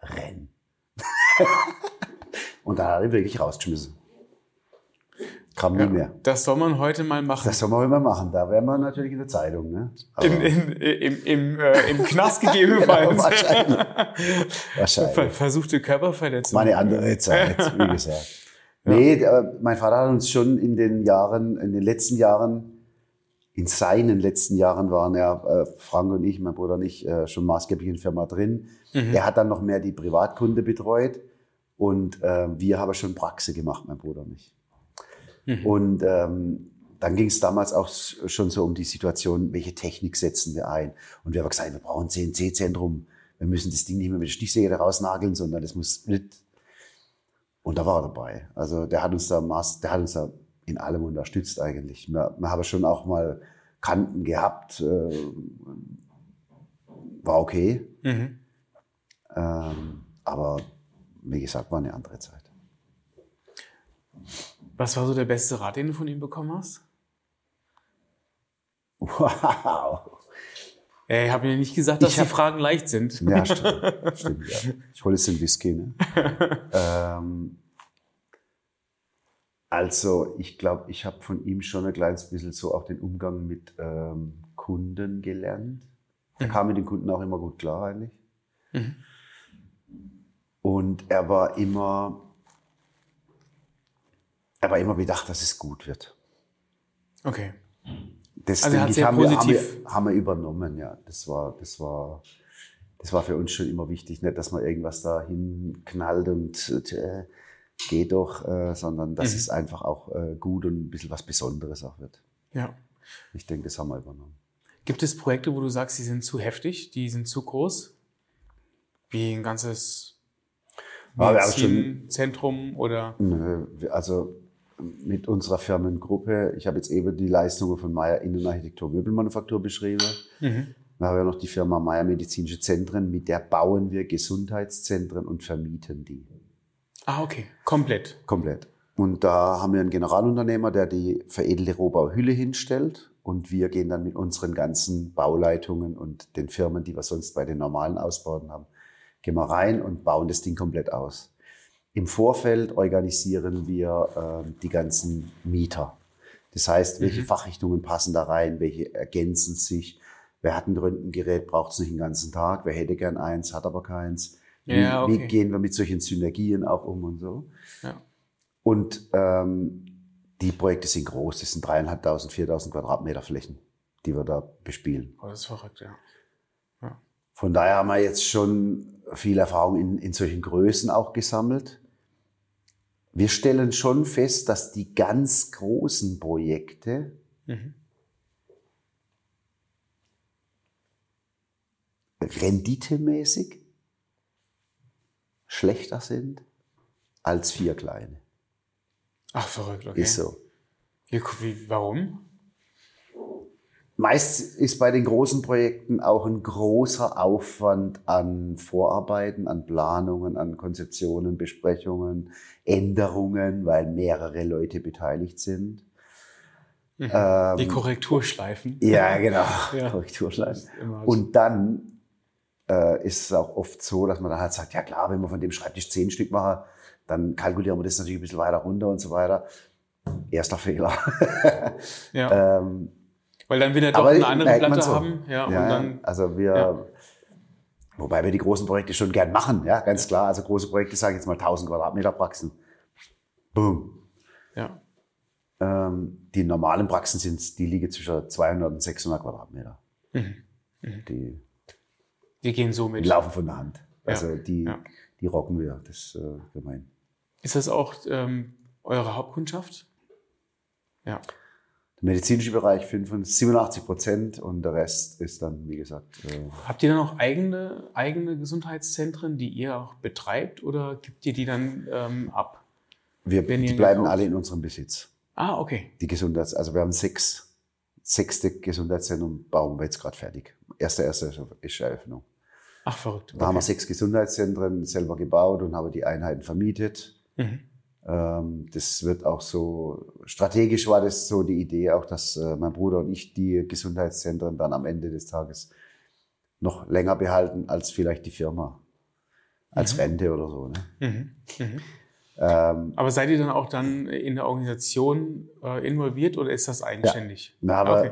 renn. und dann hat er ihn wirklich rausgeschmissen. Kam nie mehr. Das soll man heute mal machen. Das soll man immer machen. Da wären wir natürlich in der Zeitung. Ne? In, in, im, im, äh, Im Knast gegebenenfalls. Genau, wahrscheinlich. Wahrscheinlich. Ver versuchte Körperverletzung. Mal eine andere Zeit, wie gesagt. Nee, äh, mein Vater hat uns schon in den Jahren, in den letzten Jahren, in seinen letzten Jahren waren ja äh, Frank und ich, mein Bruder und ich, äh, schon maßgeblich in der Firma drin. Er hat dann noch mehr die Privatkunde betreut und wir haben schon Praxe gemacht, mein Bruder und ich. Und ähm, dann ging es damals auch schon so um die Situation, welche Technik setzen wir ein. Und wir haben gesagt, wir brauchen ein CNC-Zentrum. Wir müssen das Ding nicht mehr mit der Stichsäge rausnageln, sondern das muss split. Und da war er dabei. Also der hat uns da maß, der hat uns da in allem unterstützt eigentlich. Wir, wir haben schon auch mal Kanten gehabt, äh, war okay. Mhm. Ähm, aber wie gesagt, war eine andere Zeit. Was war so der beste Rat, den du von ihm bekommen hast? Wow. Ey, ich habe mir nicht gesagt, dass Ich die hab- Fragen leicht sind. Ja, stimmt. stimmt ja. Ich hole jetzt den Whisky. Ne? ähm, also, ich glaube, ich habe von ihm schon ein kleines bisschen so auch den Umgang mit ähm, Kunden gelernt. Er kam mit den Kunden auch immer gut klar eigentlich. Mhm. Und er war immer, er war immer bedacht, dass es gut wird. Okay. Das Also denke ich, haben, wir, haben, wir, haben wir übernommen, ja. Das war, das war, das war für uns schon immer wichtig, nicht, dass man irgendwas da hinknallt und äh, geht doch, äh, sondern dass Mhm. es einfach auch äh, gut und ein bisschen was Besonderes auch wird. Ja. Ich denke, das haben wir übernommen. Gibt es Projekte, wo du sagst, die sind zu heftig, die sind zu groß? Wie ein ganzes Medizinzentrum oder Nö, Also mit unserer Firmengruppe, ich habe jetzt eben die Leistungen von Meyer Innenarchitektur Möbelmanufaktur beschrieben. Mhm. Wir haben ja noch die Firma Meyer Medizinische Zentren, mit der bauen wir Gesundheitszentren und vermieten die. Ah, okay. Komplett. Komplett. Und da haben wir einen Generalunternehmer, der die veredelte Rohbauhülle hinstellt. Und wir gehen dann mit unseren ganzen Bauleitungen und den Firmen, die wir sonst bei den normalen Ausbauten haben, gehen wir rein und bauen das Ding komplett aus. Im Vorfeld organisieren wir äh, die ganzen Mieter. Das heißt, welche Fachrichtungen passen da rein, welche ergänzen sich. Wer hat ein Röntgengerät, braucht es nicht den ganzen Tag. Wer hätte gern eins, hat aber keins. Wie, Ja, wie okay. gehen wir mit solchen Synergien auch um und so? Ja. Und ähm, die Projekte sind groß. Das sind dreieinhalbtausend, viertausend Quadratmeter Flächen, die wir da bespielen. Oh, das ist verrückt, ja. Von daher haben wir jetzt schon viel Erfahrung in, in solchen Größen auch gesammelt. Wir stellen schon fest, dass die ganz großen Projekte Mhm. renditemäßig schlechter sind als vier kleine. Ach, verrückt, okay. Ist so. Wie, wie, warum? Meist ist bei den großen Projekten auch ein großer Aufwand an Vorarbeiten, an Planungen, an Konzeptionen, Besprechungen, Änderungen, weil mehrere Leute beteiligt sind. Ähm, Die Korrekturschleifen. ja, genau. Ja. Korrekturschleifen. Und dann äh, ist es auch oft so, dass man dann halt sagt, ja klar, wenn wir von dem Schreibtisch zehn Stück machen, dann kalkulieren wir das natürlich ein bisschen weiter runter und so weiter. Erster Fehler. ja. ähm, Weil dann will er doch aber eine andere Platte so. haben. Ja, und ja, dann. also wir, Ja. wobei wir die großen Projekte schon gern machen, ja, ganz klar. Also große Projekte, sage ich jetzt mal 1000 Quadratmeter Praxen. Boom. Ja. Ähm, die normalen Praxen sind, die liegen zwischen 200 und 600 Quadratmeter. Mhm. Die, Wir gehen so die mit. laufen von der Hand. Also die, die rocken wir, das ist äh, gemein. Ist das auch ähm, eure Hauptkundschaft? Ja. Der medizinische Bereich 85, 87 Prozent und der Rest ist dann, wie gesagt. Äh, Habt ihr dann auch eigene, eigene Gesundheitszentren, die ihr auch betreibt oder gibt ihr die dann ähm, ab? wir, die bleiben alle in unserem Besitz. Ah, okay. Die Gesundheits-, also wir haben sechs, sechste Gesundheitszentrum bauen wir jetzt gerade fertig. Erster, erster ist Eröffnung. Ach, verrückt. Da haben wir Okay. sechs Gesundheitszentren selber gebaut und haben die Einheiten vermietet. Mhm. Ähm, das wird auch so, strategisch war das so die Idee auch, dass äh, mein Bruder und ich die Gesundheitszentren dann am Ende des Tages noch länger behalten als vielleicht die Firma. Als Mhm. Rente oder so. Ne? Mhm. Mhm. Ähm, Aber seid ihr dann auch dann in der Organisation äh, involviert oder ist das eigenständig? wir haben Okay.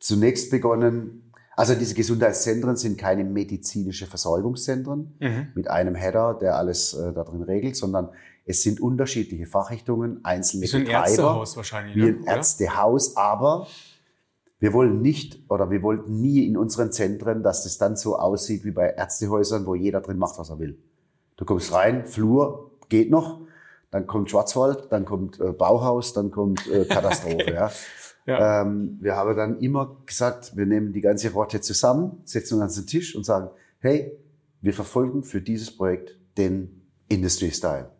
zunächst begonnen, also diese Gesundheitszentren sind keine medizinische Versorgungszentren Mhm. mit einem Header, der alles äh, da drin regelt, sondern es sind unterschiedliche Fachrichtungen, einzelne Wie so ein Betreiber. Ärztehaus wahrscheinlich. wie ein Oder? Ärztehaus, aber wir wollen nicht oder wir wollten nie in unseren Zentren, dass das dann so aussieht wie bei Ärztehäusern, wo jeder drin macht, was er will. Du kommst rein, Flur, geht noch, dann kommt Schwarzwald, dann kommt äh, Bauhaus, dann kommt äh, Katastrophe. ja. Ja. Ähm, wir haben dann immer gesagt, wir nehmen die ganze Rotte zusammen, setzen uns an den Tisch und sagen, hey, wir verfolgen für dieses Projekt den Industry Style.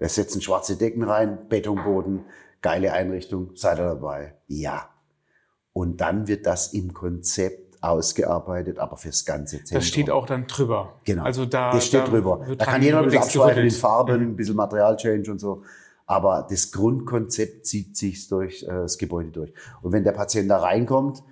Wir setzen schwarze Decken rein, Betonboden, geile Einrichtung, seid ihr dabei? Ja. Und dann wird das im Konzept ausgearbeitet, aber fürs ganze Zentrum. Das steht auch dann drüber. Genau. Also da, Das steht da drüber. Da kann jeder ein bisschen abschweifen in. Farben, Mhm. ein bisschen Materialchange und so. Aber das Grundkonzept zieht sich durch äh, das Gebäude durch. Und wenn der Patient da reinkommt,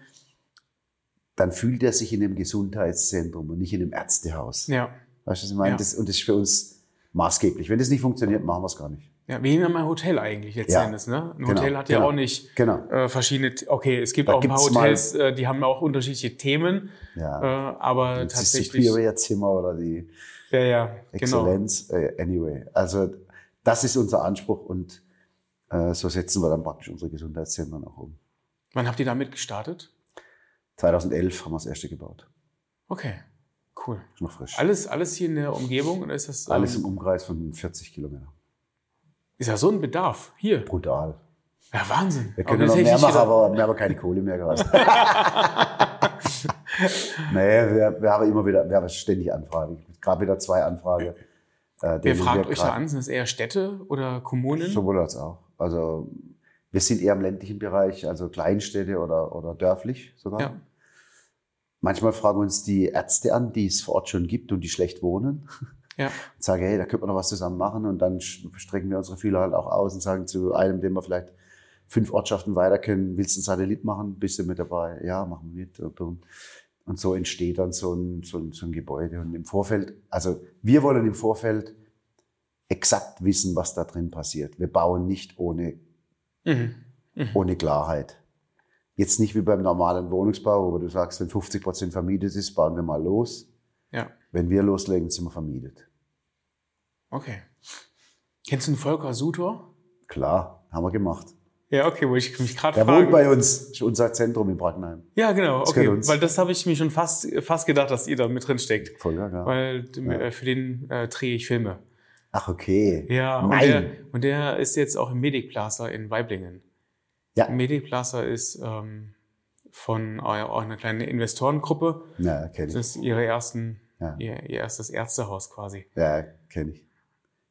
dann fühlt er sich in einem Gesundheitszentrum und nicht in einem Ärztehaus. Ja. Weißt du, was ich meine? Ja. Das, und das ist für uns maßgeblich. Wenn das nicht funktioniert, machen wir es gar nicht. ja, wie in einem Hotel eigentlich letzten Ja. Endes. Ne? Ein Genau, Hotel hat ja genau. auch nicht Genau. äh, verschiedene, okay, es gibt Da auch ein paar gibt's mal- Hotels, äh, die haben auch unterschiedliche Themen, Ja. äh, aber das ist das tatsächlich, Superior-Zimmer oder die ja, ja, genau. Exzellenz. Äh, anyway, also das ist unser Anspruch und äh, so setzen wir dann praktisch unsere Gesundheitszentren auch um. Wann habt ihr damit gestartet? 2011 haben wir das erste gebaut. Okay, cool. Ist noch frisch. Alles, alles hier in der Umgebung oder ist das ähm, Alles im Umkreis von 40 Kilometern. ist ja so ein Bedarf hier. Brutal. Ja, Wahnsinn. Wir Aber können das noch mehr machen, aber wir haben keine Kohle mehr gerade. nee, wir, wir haben immer wieder, wir haben ständig Anfragen. Gerade wieder zwei Anfragen. Äh, Wer fragt euch da an? Sind es eher Städte oder Kommunen? Sowohl als auch. Also wir sind eher im ländlichen Bereich, also Kleinstädte oder, oder dörflich sogar. Ja. Manchmal fragen uns die Ärzte an, die es vor Ort schon gibt und die schlecht wohnen. Ja. Und sagen, hey, da könnte man noch was zusammen machen. Und dann strecken wir unsere Fühler halt auch aus und sagen zu einem, dem wir vielleicht fünf Ortschaften weiter können, willst du einen Satellit machen? Bist du mit dabei? Ja, machen wir mit. Und, so entsteht dann so ein, so, ein, so ein Gebäude. Und im Vorfeld, also wir wollen im Vorfeld exakt wissen, was da drin passiert. Wir bauen nicht ohne Mhm. ohne Klarheit. Jetzt nicht wie beim normalen Wohnungsbau, wo du sagst, wenn 50 Prozent vermietet ist, bauen wir mal los. Ja, Wenn wir loslegen, sind wir vermietet. okay. Kennst du einen Volker Sutor? Klar, haben wir gemacht. Ja, okay, wo ich mich gerade Der frage. wohnt bei uns, ist unser Zentrum in Brackenheim. Ja, genau, Das okay. Weil das habe ich mir schon fast, fast gedacht, dass ihr da mit drin steckt. Voll, ja. Weil Ja. äh, für den äh, drehe ich Filme. Ach, okay. Ja, und Nein. der, und der ist jetzt auch im Medic Plaza in Weiblingen. Ja. Medic Plaza ist ähm, von einer kleinen Investorengruppe. Ja, kenne Das ich. ist ihre ersten, Ja. ihr, ihr erstes Ärztehaus quasi. Ja, kenne ich.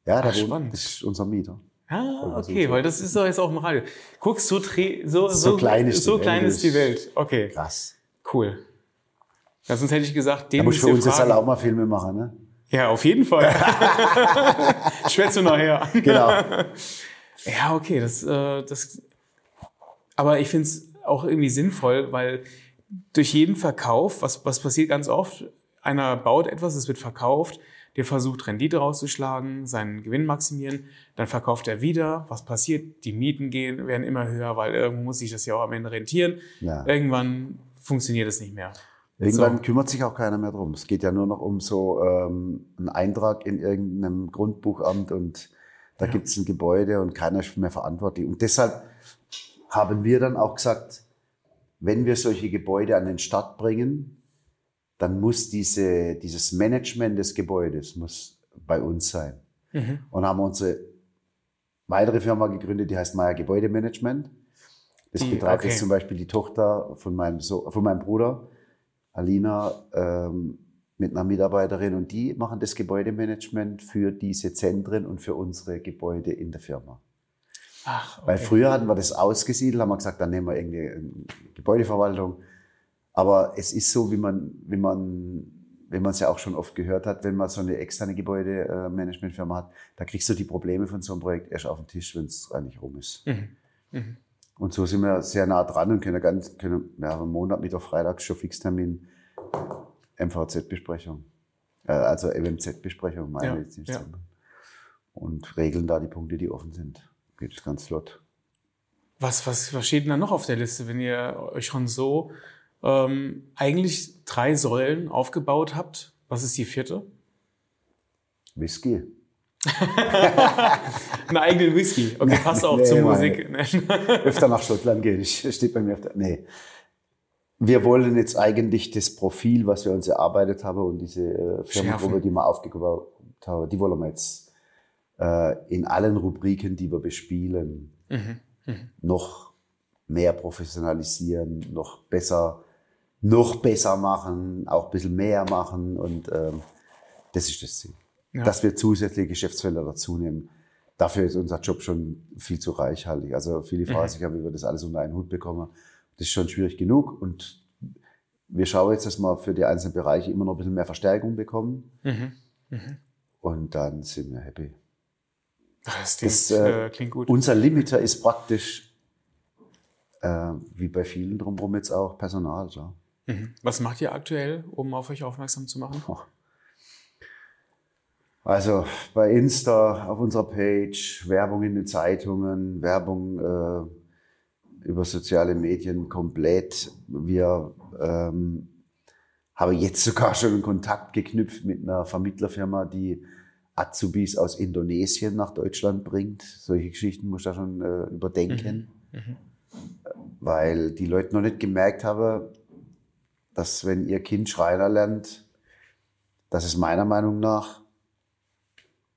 Ja, da Ach, spannend. das ist unser Mieter. Ah, okay, weil das ist doch jetzt auch im Radio. Guckst, so, dreh- so, So so, klein ist die so Welt. klein ist die Welt. Okay, Krass. cool. Ja, sonst hätte ich gesagt, Da den muss müsst für uns jetzt halt fragen. auch mal Filme machen, ne? Ja, auf jeden Fall. Schwätze nachher. Genau. Ja, okay, das, äh, das. Aber ich finde es auch irgendwie sinnvoll, weil durch jeden Verkauf, was, was passiert ganz oft, einer baut etwas, es wird verkauft, der versucht Rendite rauszuschlagen, seinen Gewinn maximieren, dann verkauft er wieder. Was passiert? Die Mieten gehen, werden immer höher, weil irgendwo muss sich das ja auch am Ende rentieren. Ja. Irgendwann funktioniert es nicht mehr. Irgendwann So. kümmert sich auch keiner mehr drum. Es geht ja nur noch um so ähm, einen Eintrag in irgendeinem Grundbuchamt und da Ja. gibt's ein Gebäude und keiner ist mehr verantwortlich. Und deshalb haben wir dann auch gesagt, wenn wir solche Gebäude an den Start bringen, dann muss diese, dieses Management des Gebäudes muss bei uns sein. Mhm. Und haben unsere weitere Firma gegründet, die heißt Meier Gebäudemanagement. Das Die- betreibt okay. jetzt zum Beispiel die Tochter von meinem, so von meinem Bruder, Alina, ähm, mit einer Mitarbeiterin und die machen das Gebäudemanagement für diese Zentren und für unsere Gebäude in der Firma. Ach, okay. Weil früher hatten wir das ausgesiedelt, haben wir gesagt, dann nehmen wir irgendwie eine Gebäudeverwaltung. Aber es ist so, wie man, wie man, wie man es ja auch schon oft gehört hat, wenn man so eine externe Gebäudemanagementfirma hat, da kriegst du die Probleme von so einem Projekt erst auf den Tisch, wenn es eigentlich rum ist. Mhm. Und so sind wir sehr nah dran und können ganz, können, ja, am Montag, Mittwoch, Freitag schon Fixtermin MVZ-Besprechung. Äh, also MMZ-Besprechung, meine Ja, Medizinstandard. Und regeln da die Punkte, die offen sind. Geht es ganz flott. Was, was, was steht denn da noch auf der Liste, wenn ihr euch schon so ähm, eigentlich drei Säulen aufgebaut habt? Was ist die vierte? Whisky. Einen eigenen Whisky. Okay, passt auch Nee, zur Musik. öfter nach Schottland gehen. Steht bei mir auf der, nee. Wir wollen jetzt eigentlich das Profil, was wir uns erarbeitet haben und diese äh, Firmengruppe, die wir aufgebaut haben, die wollen wir jetzt in allen Rubriken, die wir bespielen, noch mehr professionalisieren, noch besser, noch besser machen, auch ein bisschen mehr machen und ähm, das ist das Ziel. Ja. Dass wir zusätzliche Geschäftsfelder dazu nehmen. Dafür ist unser Job schon viel zu reichhaltig. Also viele Mhm. fragen sich ja, wie wir das alles unter einen Hut bekommen. Das ist schon schwierig genug und wir schauen jetzt, dass wir für die einzelnen Bereiche immer noch ein bisschen mehr Verstärkung bekommen Mhm. und dann sind wir happy. Das, klingt, Das, äh, äh, klingt gut. Unser Limiter ist praktisch, äh, wie bei vielen drumherum jetzt auch, Personal. Ja. Mhm. Was macht ihr aktuell, um auf euch aufmerksam zu machen? Also bei Insta, auf unserer Page, Werbung in den Zeitungen, Werbung äh, über soziale Medien komplett. Wir ähm, haben jetzt sogar schon einen Kontakt geknüpft mit einer Vermittlerfirma, die Azubis aus Indonesien nach Deutschland bringt. Solche Geschichten muss da schon äh, überdenken, weil die Leute noch nicht gemerkt haben, dass wenn ihr Kind Schreiner lernt, dass es meiner Meinung nach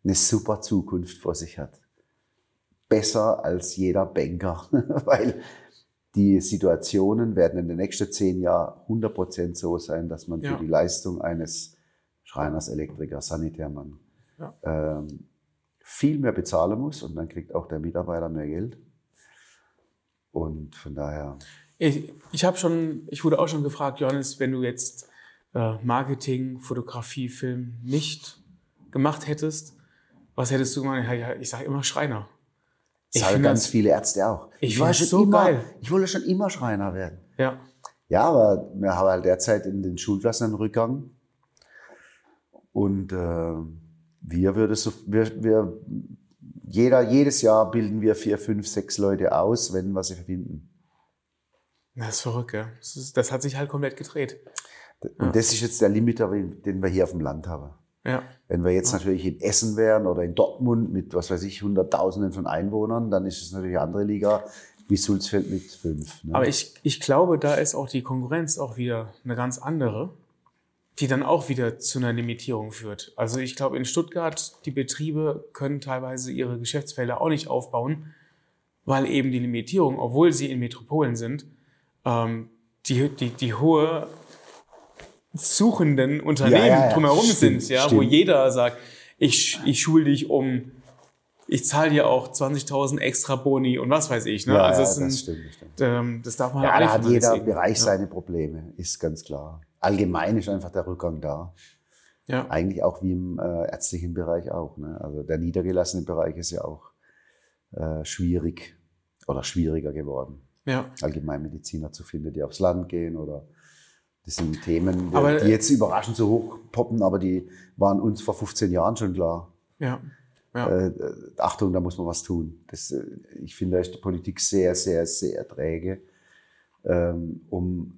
eine super Zukunft vor sich hat. Besser als jeder Banker, weil die Situationen werden in den nächsten zehn Jahren 100% so sein, dass man Ja. für die Leistung eines Schreiners, Elektrikers, Sanitärmann Ja. ähm, viel mehr bezahlen muss und dann kriegt auch der Mitarbeiter mehr Geld. Und von daher, Ich, ich habe schon, ich wurde auch schon gefragt, Johannes, wenn du jetzt äh, Marketing, Fotografie, Film nicht gemacht hättest, was hättest du gemacht? Ich sage immer Schreiner. Ich sagen finde ganz das- viele Ärzte auch. Ich war find's schon so immer, geil. Ich wollte schon immer Schreiner werden. Ja, Ja, aber wir haben halt derzeit in den Schulklassen einen Rückgang. Und äh, wir würde so, wir, wir, jeder, jedes Jahr bilden wir vier, fünf, sechs Leute aus, wenn wir sie finden. das ist verrückt, ja. Das, ist, das hat sich halt komplett gedreht. Und das ist jetzt der Limiter, den wir hier auf dem Land haben. Ja, Wenn wir jetzt natürlich in Essen wären oder in Dortmund mit, was weiß ich, Hunderttausenden von Einwohnern, dann ist es natürlich eine andere Liga wie Sulzfeld mit fünf. Ne? aber ich, ich glaube, da ist auch die Konkurrenz auch wieder eine ganz andere, die dann auch wieder zu einer Limitierung führt. Also ich glaube, in Stuttgart, die Betriebe können teilweise ihre Geschäftsfelder auch nicht aufbauen, weil eben die Limitierung, obwohl sie in Metropolen sind, ähm, die, die, die hohe suchenden Unternehmen Ja, ja, ja. drumherum Stimmt, sind, ja, wo stimmt. jeder sagt, ich, ich schule dich um, ich zahle dir auch 20.000 extra Boni und was weiß ich. Ne? ja, also ja, es sind, das stimmt. Das stimmt. ähm, das darf man Ja, nicht da hat jeder. Bereich seine Probleme, ist ganz klar. Allgemein ist einfach der Rückgang da. Ja. Eigentlich auch wie im äh, ärztlichen Bereich auch. Ne? Also der niedergelassene Bereich ist ja auch äh, schwierig oder schwieriger geworden, ja. Allgemeinmediziner zu finden, die aufs Land gehen oder das sind Themen, die, Aber- die jetzt überraschend so hoch poppen, aber die waren uns vor 15 Jahren schon klar. Ja. Ja. Äh, äh, Achtung, da muss man was tun. Das, äh, ich finde, da ist die Politik sehr, sehr, sehr träge, ähm, um,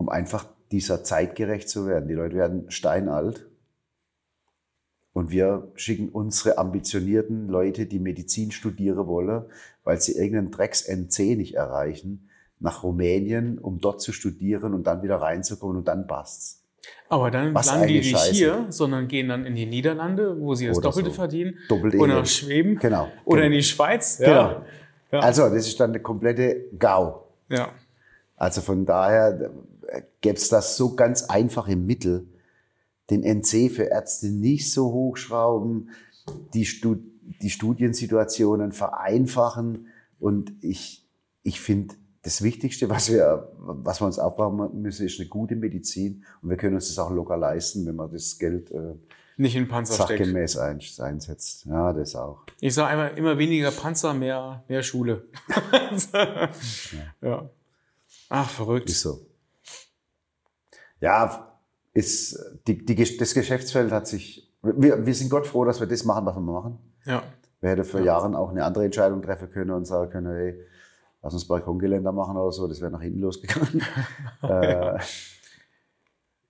um einfach dieser Zeit gerecht zu werden. Die Leute werden steinalt und wir schicken unsere ambitionierten Leute, die Medizin studieren wollen, weil sie irgendeinen Drecks-NC nicht erreichen, nach Rumänien, um dort zu studieren und dann wieder reinzukommen und dann passt's. Aber dann Was landen die eine nicht Scheiße. hier, sondern gehen dann in die Niederlande, wo sie das Oder Doppelte so. verdienen. Doppelt Oder nach Schweden. Genau, Oder genau. in die Schweiz. Genau. Ja. Ja. Also, das ist dann der komplette GAU. Ja. Also von daher gäbe es da so ganz einfache Mittel, den NC für Ärzte nicht so hochschrauben, die, Stud die Studiensituationen vereinfachen. Und ich, ich finde, das Wichtigste, was wir, was wir uns aufbauen müssen, ist eine gute Medizin. Und wir können uns das auch locker leisten, wenn man das Geld äh, Nicht in Panzer sachgemäß ein, einsetzt. Ja, das auch. Ich sage einmal, immer weniger Panzer, mehr, mehr Schule. ja. Ach, verrückt. Ist so. Ja, ist, die, die, das Geschäftsfeld hat sich, wir, wir sind Gott froh, dass wir das machen, was wir machen. Ja. Wir hätten vor Ja. Jahren auch eine andere Entscheidung treffen können und sagen können, hey, lass uns Balkongeländer machen oder so, das wäre nach hinten losgegangen. äh,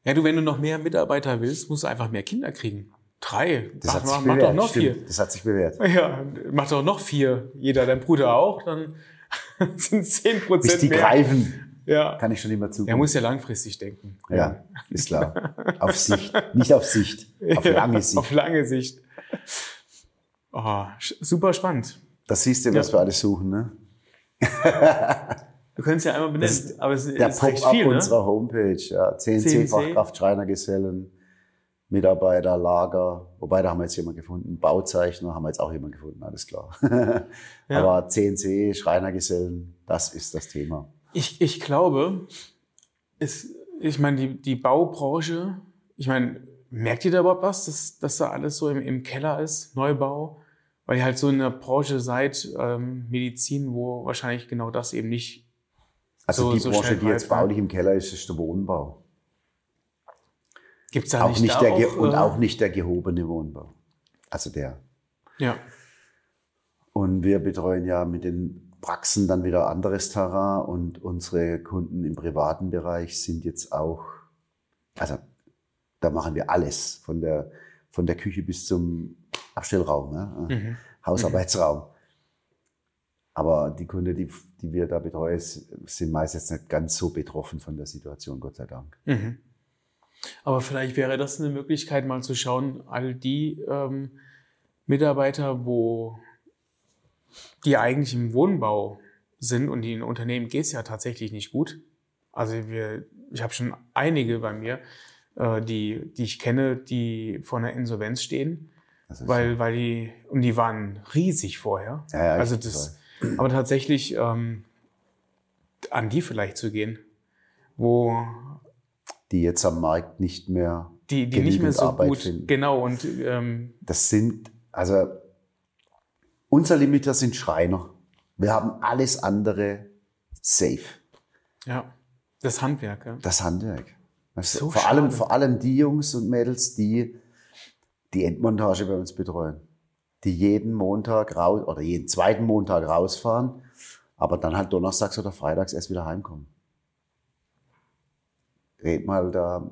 Ja, du, wenn du noch mehr Mitarbeiter willst, musst du einfach mehr Kinder kriegen. Drei. das hat mach, sich mach bewährt. doch noch Stimmt, vier. Das hat sich bewährt. Ja, mach doch noch vier. Jeder, dein Bruder auch, dann sind zehn Bis Prozent die mehr. greifen, Ja. kann ich schon immer zugucken. Er muss ja langfristig denken. ja, ist klar. Auf Sicht, nicht auf Sicht, auf Ja, lange Sicht. Auf lange Sicht. Oh, super spannend. Das siehst du, was Ja. wir alles suchen. Ne? Du könntest ja einmal benennen, aber es Der ist recht viel, ne? unserer Homepage. Ja. CNC, CNC. Fachkraft, Schreinergesellen, Mitarbeiter, Lager. Wobei, da haben wir jetzt jemanden gefunden. Bauzeichner haben wir jetzt auch jemanden gefunden, alles klar. Ja. Aber CNC, Schreinergesellen, das ist das Thema. Ich, ich glaube, es, ich meine, die, die Baubranche, ich meine, merkt ihr da überhaupt was, dass, dass da alles so im, im Keller ist, Neubau? Weil ihr halt so in der Branche seid, ähm, Medizin, wo wahrscheinlich genau das eben nicht. Also So- die so Branche, die jetzt greifen. baulich im Keller ist, ist der Wohnbau. Gibt es da auch nicht, nicht da der, auch, und äh, auch nicht der gehobene Wohnbau. Also der. Ja, Und wir betreuen ja mit den Praxen dann wieder anderes Terrain und unsere Kunden im privaten Bereich sind jetzt auch, also da machen wir alles, von der, von der Küche bis zum Abstellraum, ja, mhm. Hausarbeitsraum. Aber die Kunden, die, die wir da betreuen, sind meist jetzt nicht ganz so betroffen von der Situation, Gott sei Dank. Mhm. Aber vielleicht wäre das eine Möglichkeit, mal zu schauen, all die ähm, Mitarbeiter, wo die eigentlich im Wohnbau sind und die in Unternehmen geht es ja tatsächlich nicht gut. Also wir, ich habe schon einige bei mir, äh, die, die ich kenne, die vor einer Insolvenz stehen, weil, weil die, und die waren riesig vorher. Ja, ja, also das, aber tatsächlich ähm, an die vielleicht zu gehen, wo die jetzt am Markt nicht mehr die, die nicht mehr so Arbeit gut, finden. genau, und ähm, Das sind, also unser Limiter sind Schreiner. Wir haben alles andere safe. ja, das Handwerk, ja. Das Handwerk. Weißt So vor, allem, vor allem die Jungs und Mädels, die die Endmontage bei uns betreuen. Die jeden Montag raus oder jeden zweiten Montag rausfahren, aber dann halt donnerstags oder freitags erst wieder heimkommen. Red mal da,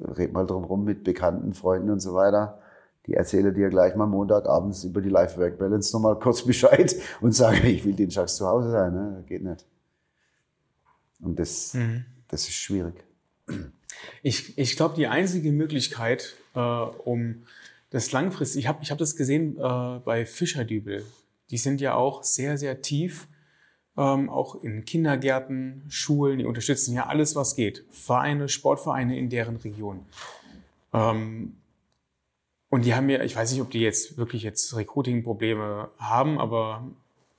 red mal drum rum mit Bekannten, Freunden und so weiter. Die erzählen dir gleich mal Montagabends über die Life-Work-Balance nochmal kurz Bescheid und sagen, ich will den Dienstags zu Hause sein. Ne? Geht nicht. Und das, Mhm. das ist schwierig. Ich, ich glaube, die einzige Möglichkeit, äh, um das langfristig, ich habe ich hab das gesehen äh, bei Fischerdübel, die sind ja auch sehr, sehr tief, ähm, auch in Kindergärten, Schulen, die unterstützen ja alles, was geht. Vereine, Sportvereine in deren Region. Ähm, und die haben ja, ich weiß nicht, ob die jetzt wirklich jetzt Recruiting-Probleme haben, aber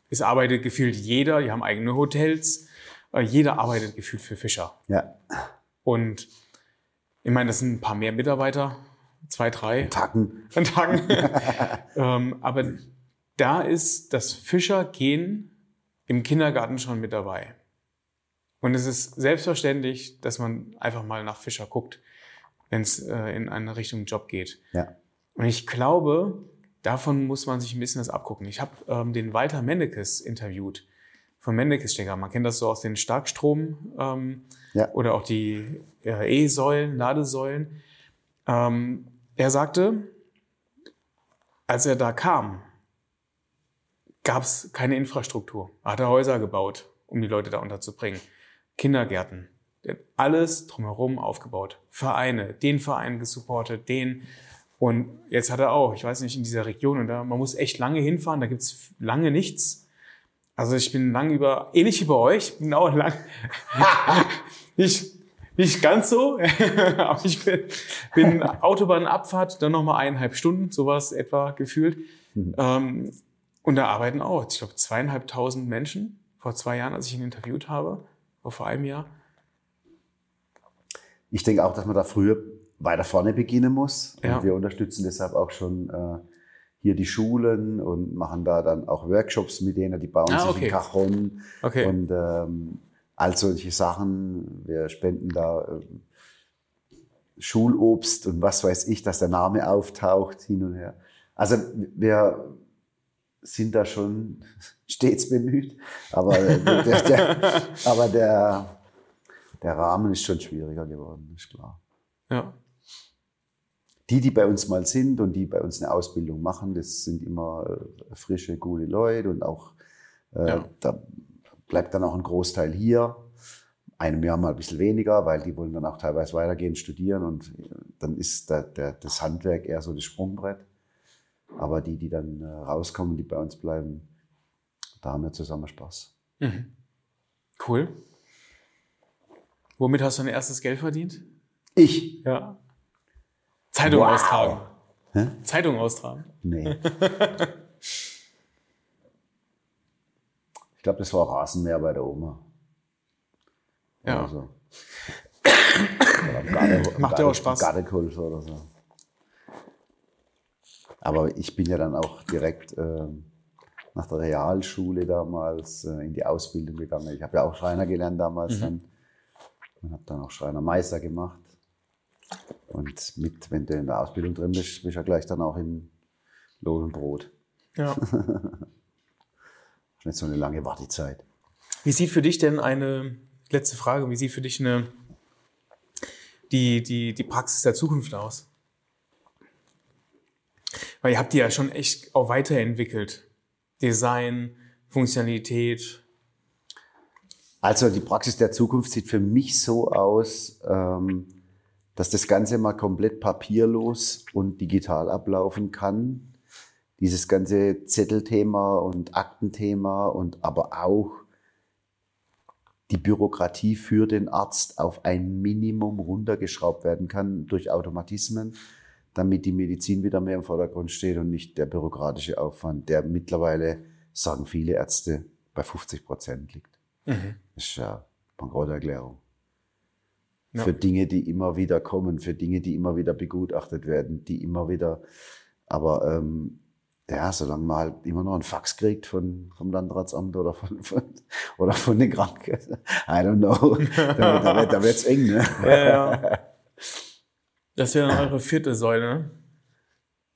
es arbeitet gefühlt jeder, die haben eigene Hotels, äh, jeder arbeitet gefühlt für Fischer. Ja. Und ich meine, das sind ein paar mehr Mitarbeiter, zwei, drei Tacken. an Tagen. ähm, aber da ist das Fischergehen im Kindergarten schon mit dabei. Und es ist selbstverständlich, dass man einfach mal nach Fischer guckt, wenn es äh, in eine Richtung Job geht. Ja. Und ich glaube, davon muss man sich ein bisschen das abgucken. Ich habe ähm, den Walter Mennekes interviewt von Mennekes Stecker. Man kennt das so aus den Starkstrom ähm, Ja. oder auch die äh, E-Säulen, Ladesäulen. Ähm, er sagte, als er da kam, gab es keine Infrastruktur. Er hatte Häuser gebaut, um die Leute da unterzubringen. Kindergärten. Alles drumherum aufgebaut. Vereine, den Verein gesupportet, den. Und jetzt hat er auch, ich weiß nicht, in dieser Region, und da, man muss echt lange hinfahren, da gibt's lange nichts. Also ich bin lang über, ähnlich wie bei euch, bin auch lang, nicht, nicht ganz so, aber ich bin, bin Autobahnabfahrt, dann nochmal eineinhalb Stunden, sowas etwa gefühlt. Mhm. Ähm, und da arbeiten auch, ich glaube, zweieinhalbtausend Menschen vor zwei Jahren, als ich ihn interviewt habe, oder vor einem Jahr. Ich denke auch, dass man da früher weiter vorne beginnen muss. Ja. Und wir unterstützen deshalb auch schon äh, hier die Schulen und machen da dann auch Workshops mit denen, die bauen ah, okay. sich in Cajon okay. und ähm, all solche Sachen. Wir spenden da äh, Schulobst und was weiß ich, dass der Name auftaucht hin und her. Also wir sind da schon stets bemüht, aber der, der, aber der, der Rahmen ist schon schwieriger geworden, ist klar. Ja die, die bei uns mal sind und die bei uns eine Ausbildung machen, das sind immer äh, frische, gute Leute und auch äh, ja. da bleibt dann auch ein Großteil hier. Einem Jahr mal ein bisschen weniger, weil die wollen dann auch teilweise weitergehen, studieren und äh, dann ist der, der, das Handwerk eher so das Sprungbrett. Aber die, die dann äh, rauskommen, die bei uns bleiben, da haben wir zusammen Spaß. Mhm. Cool. Womit hast du dein erstes Geld verdient? Ich? Ja. Zeitung wow. austragen. Hä? Zeitung austragen. Nee. ich glaube, das war Rasenmäher bei der Oma. Ja. Oder Garde, Macht ja auch Spaß. Gardekultur oder so. Aber ich bin ja dann auch direkt äh, nach der Realschule damals äh, in die Ausbildung gegangen. Ich habe ja auch Schreiner gelernt damals mhm. dann und habe dann auch Schreinermeister gemacht. Und mit, wenn du in der Ausbildung drin bist, bist du ja gleich dann auch in Lohn und Brot. Ja. nicht so eine lange Wartezeit. Wie sieht für dich denn eine, letzte Frage, wie sieht für dich eine, die, die, die Praxis der Zukunft aus? Weil ihr habt die ja schon echt auch weiterentwickelt. Design, Funktionalität. Also die Praxis der Zukunft sieht für mich so aus, ähm, dass das Ganze mal komplett papierlos und digital ablaufen kann. Dieses ganze Zettelthema und Aktenthema und aber auch die Bürokratie für den Arzt auf ein Minimum runtergeschraubt werden kann durch Automatismen, damit die Medizin wieder mehr im Vordergrund steht und nicht der bürokratische Aufwand, der mittlerweile, sagen viele Ärzte, bei 50 Prozent liegt. Mhm. Das ist ja Bankrotterklärung ja. für Dinge, die immer wieder kommen, für Dinge, die immer wieder begutachtet werden, die immer wieder, aber ähm, ja, solange man halt immer noch einen Fax kriegt von, vom Landratsamt oder von, von, oder von den Krankenkassen, I don't know, da, da, da wird's eng, ne? Ja, ja. Das wäre dann eure vierte Säule?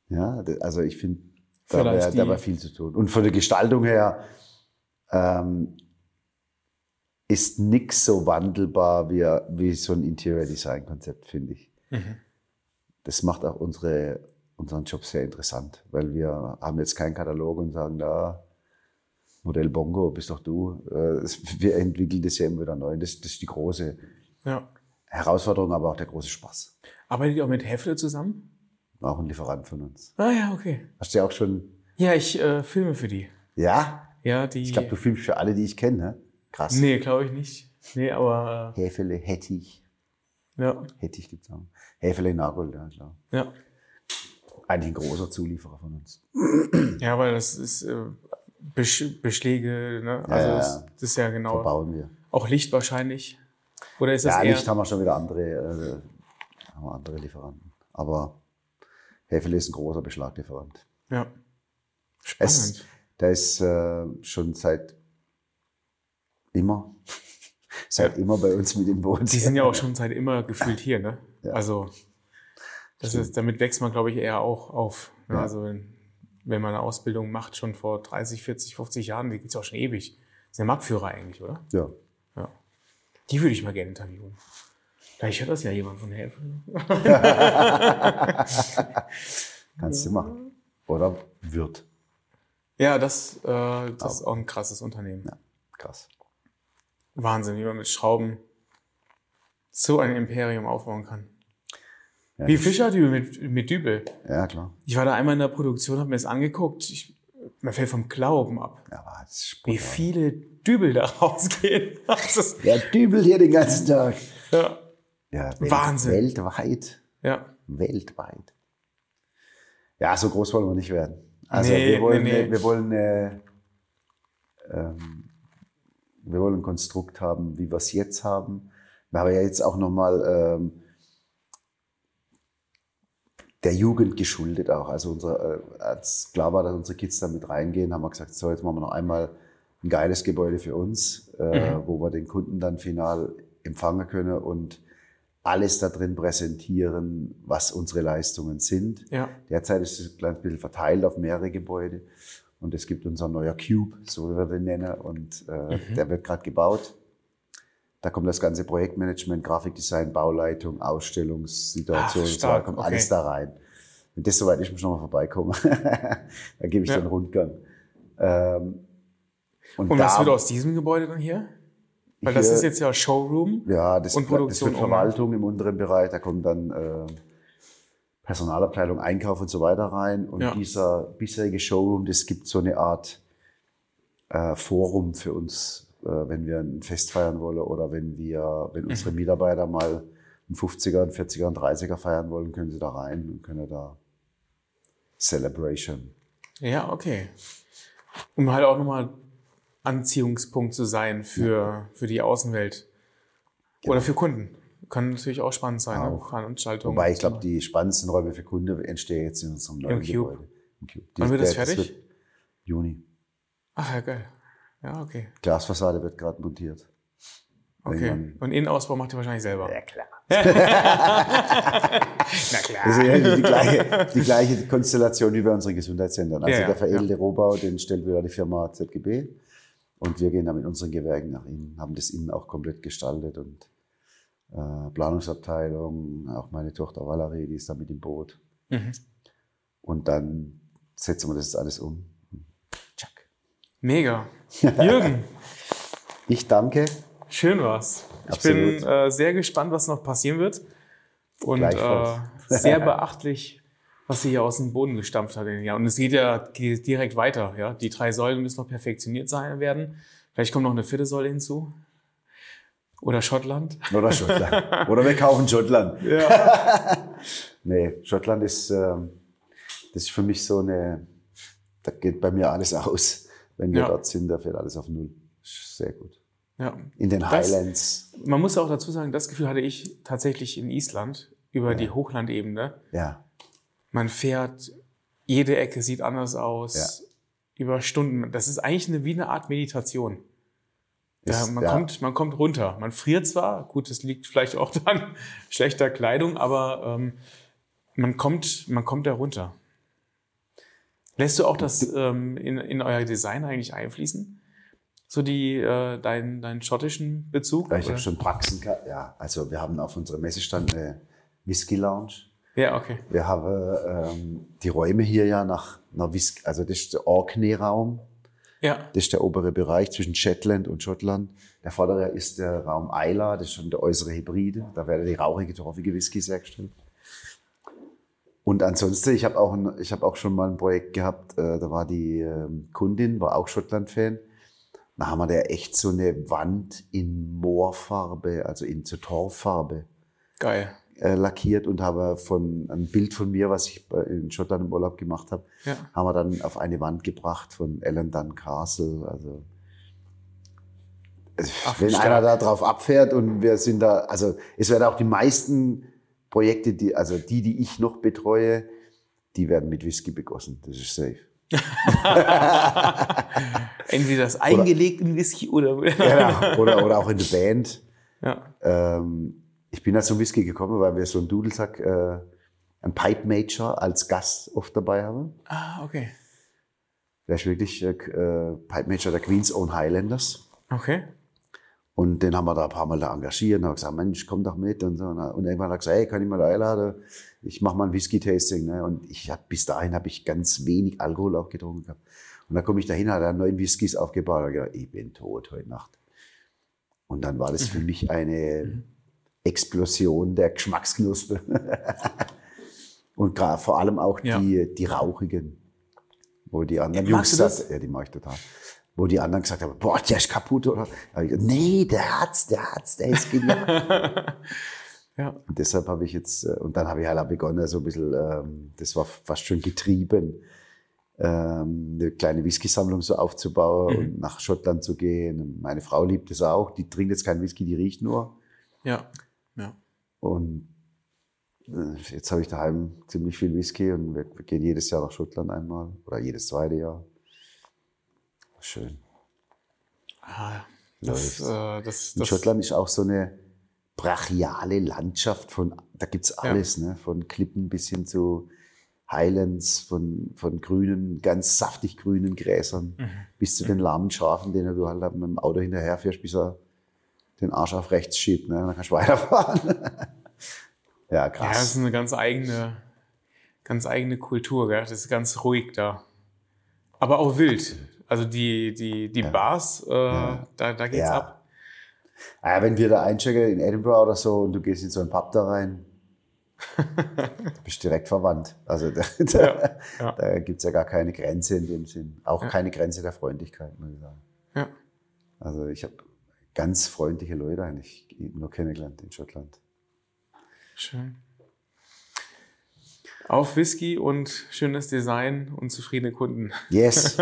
Ja, also ich finde, da wäre wär viel zu tun. Und von der Gestaltung her, ähm, ist nichts so wandelbar wie, wie so ein Interior Design Konzept, finde ich. Mhm. Das macht auch unsere, unseren Job sehr interessant, weil wir haben jetzt keinen Katalog und sagen, da Modell Bongo, bist doch du. Äh, wir entwickeln das ja immer wieder neu. Das, das ist die große ja. Herausforderung, aber auch der große Spaß. Arbeitet ihr auch mit Hefle zusammen? Auch ein Lieferant von uns. Ah ja, okay. Hast du ja auch schon. Ja, ich äh, filme für die. Ja? Ja, die. Ich glaube, du filmst für alle, die ich kenne, ne? Krass. Nee, glaube ich nicht. Nee, aber. Äh, Hefele, Hettich. Ja. Hettich gibt es auch. Hefele Nagold, ja, klar. Ja. Eigentlich ein großer Zulieferer von uns. Ja, weil das ist äh, Beschläge, ne? Also ja, ja. Das, das, ist ja genau. Verbauen wir. Auch Licht wahrscheinlich. Oder ist das ja, eher? Licht haben wir schon wieder andere, äh, haben wir andere Lieferanten. Aber Hefele ist ein großer Beschlaglieferant. Ja. Spannend. Es, der ist äh, schon seit Immer. Seit immer bei uns mit dem Boot. Die sind ja auch schon seit immer gefühlt hier, ne? Ja. Also, das ist, damit wächst man, glaube ich, eher auch auf. Ne? Ja. Also, wenn, wenn man eine Ausbildung macht, schon vor 30, 40, 50 Jahren, die gibt es auch schon ewig. Das ist der Marktführer eigentlich, oder? Ja. ja. Die würde ich mal gerne interviewen. Vielleicht hört das ja jemand von helfen. Kannst du machen. Oder wird. Ja, das, äh, das ist auch ein krasses Unternehmen. Ja, krass. Wahnsinn, wie man mit Schrauben so ein Imperium aufbauen kann. Ja, wie Fischerdübel mit, mit Dübel. Ja, klar. Ich war da einmal in der Produktion, habe mir das angeguckt. Ich man fällt vom Glauben ab. Ja, aber das ist Wie viele Dübel da rausgehen. Der dübelt hier den ganzen Tag. ja. Ja, Welt, Wahnsinn. Weltweit. ja. Weltweit. Ja, so groß wollen wir nicht werden. Also Nee, wir wollen, nee, nee. wir wollen, äh, ähm, wir wollen ein Konstrukt haben, wie wir es jetzt haben. Wir haben ja jetzt auch nochmal ähm, der Jugend geschuldet auch. Also unsere, äh, als klar war, dass unsere Kids da mit reingehen, haben wir gesagt, so jetzt machen wir noch einmal ein geiles Gebäude für uns, äh, Mhm. wo wir den Kunden dann final empfangen können und alles da drin präsentieren, was unsere Leistungen sind. Ja. Derzeit ist es ein kleines bisschen verteilt auf mehrere Gebäude. Und es gibt unser neuer Cube, so wie wir den nennen. Und äh, Mhm. der wird gerade gebaut. Da kommt das ganze Projektmanagement, Grafikdesign, Bauleitung, Ausstellungssituation, Ach, und so weiter, kommt okay. alles da rein. Wenn das soweit ist, muss ich noch mal vorbeikommen. da gebe ich Ja. den Rundgang. Ähm, Und was da- wird aus diesem Gebäude dann hier? Weil das Hier- ist jetzt ja Showroom. Ja, das, Und Produktion das wird Verwaltung im unteren Bereich. Da kommt dann äh, Personalabteilung, Einkauf und so weiter rein. Und Ja. dieser bisherige Showroom, das gibt so eine Art äh, Forum für uns, äh, wenn wir ein Fest feiern wollen oder wenn wir, wenn Mhm. unsere Mitarbeiter mal einen 50er, einen 40er, einen 30er feiern wollen, können sie da rein und können da Celebration. Ja, okay. Um halt auch nochmal Anziehungspunkt zu sein für, für die Außenwelt. Oder für Kunden. Kann natürlich auch spannend sein, ne? Auch. Veranstaltungen. Wobei ich glaube, die spannendsten Räume für Kunden entstehen jetzt in unserem neuen Im Cube. Gebäude. Im Cube. Wann wird das fertig? wird Juni. Ach ja, geil. Ja, okay. Glasfassade wird gerade montiert. Okay. Und Innenausbau macht ihr wahrscheinlich selber. klar. Na klar. Das ist ja die, gleiche, die gleiche Konstellation wie bei unseren Gesundheitszentren. Also Ja, ja, der veredelte Rohbau, den stellt wieder die Firma ZGB. Und wir gehen da mit unseren Gewerken nach innen, haben das innen auch komplett gestaltet und Planungsabteilung, auch meine Tochter Valerie, die ist da mit im Boot. Mhm. Und dann setzen wir das alles um. Tschack. Mega. Jürgen, Ich danke. schön war's. Ich Absolut. bin äh, sehr gespannt, was noch passieren wird. Und äh, sehr beachtlich, was sie hier aus dem Boden gestampft hat. Ja, und es geht ja geht direkt weiter. Ja, die drei Säulen müssen noch perfektioniert sein werden. Vielleicht kommt noch eine vierte Säule hinzu. Oder Schottland. Oder Schottland. Oder wir kaufen Schottland. Ja. Nee, Schottland ist, ähm, das ist für mich so eine, da geht bei mir alles aus. Wenn wir Ja. dort sind, da fährt alles auf Null. Sehr gut. ja. In den Das- Highlands. Man muss auch dazu sagen, das Gefühl hatte ich tatsächlich in Island über die Hochlandebene. Ja, Man fährt, jede Ecke sieht anders aus. Über Stunden. Das ist eigentlich eine, wie eine Art Meditation. Ja, man, ja. Kommt, man kommt runter. Man friert zwar, gut, das liegt vielleicht auch an schlechter Kleidung, aber ähm, man, kommt, man kommt da runter. Lässt du auch das ähm, in, in euer Design eigentlich einfließen? So die, äh, deinen, deinen schottischen Bezug? Ja, ich habe schon Praxen gehabt. Ja, also wir haben auf unserem Messestand eine Whisky Lounge. Ja, okay. Wir haben ähm, die Räume hier ja nach einer Whisky, also das ist der Orkney-Raum. Ja, Das ist der obere Bereich zwischen Shetland und Schottland. Der vordere ist der Raum Isla, das ist schon der äußere Hybride. Da werden die rauchige, torfige Whiskys hergestellt. Und ansonsten, ich habe auch, ein, ich hab auch schon mal ein Projekt gehabt, äh, da war die ähm, Kundin, war auch Schottland-Fan. Da haben wir da echt so eine Wand in Moorfarbe, also in so Torffarbe geil. Äh, lackiert und habe von ein Bild von mir, was ich in Schottland im Urlaub gemacht habe, Ja. haben wir dann auf eine Wand gebracht von Ellendon Castle. Also also, Ach, wenn stark. einer da drauf abfährt und wir sind da, also es werden auch die meisten Projekte, die, also die, die ich noch betreue, die werden mit Whisky begossen. Das ist safe. Entweder das eingelegt in Whisky oder. Genau. Oder, oder auch in der Band. ja. Ähm, ich bin da zum Whisky gekommen, weil wir so einen Dudelsack, äh, einen Pipe Major als Gast oft dabei haben. Ah, okay. Der ist wirklich äh, äh, Pipe Major der Queen's Own Highlanders. Okay. Und den haben wir da ein paar Mal da engagiert und haben gesagt, Mensch, komm doch mit und so. Und irgendwann hat er gesagt, hey, kann ich mal einladen? Ich mache mal ein Whisky-Tasting. Ne? Und ich hab, bis dahin habe ich ganz wenig Alkohol auch getrunken gehabt. Und dann komme ich dahin, hat er neun Whiskys aufgebaut. Und gedacht, ich bin tot heute Nacht. Und dann war das für mich eine Explosion der Geschmacksknospe. und gerade vor allem auch Ja. die, die rauchigen. Wo die anderen Ja, Jungs das? ja, die mag ich total. Wo die anderen gesagt haben, boah, der ist kaputt, oder? Gesagt, nee, der hat's, der hat's, der ist genial. Ja. Und deshalb habe ich jetzt, äh, und dann habe ich halt auch begonnen, so ein bisschen, ähm, das war fast schon getrieben, ähm, eine kleine Whisky-Sammlung so aufzubauen Mhm. und nach Schottland zu gehen. Meine Frau liebt es auch, die trinkt jetzt keinen Whisky, die riecht nur. Ja. Ja. Und äh, jetzt habe ich daheim ziemlich viel Whisky und wir, wir gehen jedes Jahr nach Schottland einmal oder jedes zweite Jahr. Schön. Ah, das, äh, das, das, Schottland ist auch so eine brachiale Landschaft von, da gibt's alles, ne? von Klippen bis hin zu Highlands, von, von grünen, ganz saftig grünen Gräsern Mhm. bis zu den lahmen Schafen, denen du halt mit dem Auto hinterherfährst, bis er den Arsch auf rechts schiebt. Ne? Dann kannst du weiterfahren. ja, ja, das ist krass. eine ganz eigene, ganz eigene Kultur, gell? Das ist ganz ruhig da. Aber auch wild. Also die, die, die Bars, äh, da, da geht's Ja. ab. Ah, wenn wir da einchecken in Edinburgh oder so und du gehst in so einen Pub da rein, bist direkt verwandt. Also da, da, Ja, ja. da gibt's ja gar keine Grenze in dem Sinn. Auch Ja. keine Grenze der Freundlichkeit, muss ich sagen. Ja. Also ich habe ganz freundliche Leute eigentlich nur kennengelernt in Schottland. Schön. Auf Whisky und schönes Design und zufriedene Kunden. Yes.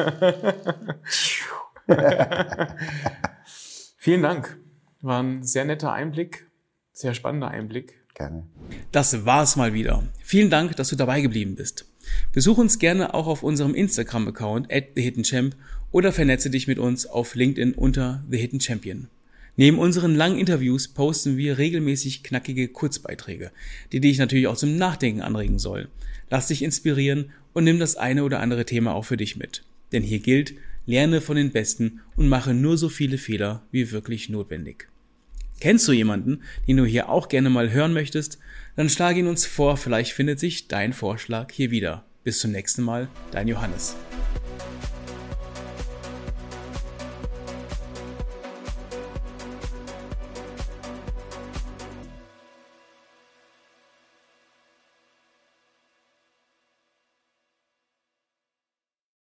Vielen Dank. War ein sehr netter Einblick, sehr spannender Einblick. Gerne. Das war's mal wieder. Vielen Dank, dass du dabei geblieben bist. Besuch uns gerne auch auf unserem Instagram-Account at TheHiddenChamp oder vernetze dich mit uns auf LinkedIn unter The Hidden Champion. Neben unseren langen Interviews posten wir regelmäßig knackige Kurzbeiträge, die dich natürlich auch zum Nachdenken anregen sollen. Lass dich inspirieren und nimm das eine oder andere Thema auch für dich mit. Denn hier gilt, lerne von den Besten und mache nur so viele Fehler wie wirklich notwendig. Kennst du jemanden, den du hier auch gerne mal hören möchtest? Dann schlage ihn uns vor, vielleicht findet sich dein Vorschlag hier wieder. Bis zum nächsten Mal, dein Johannes.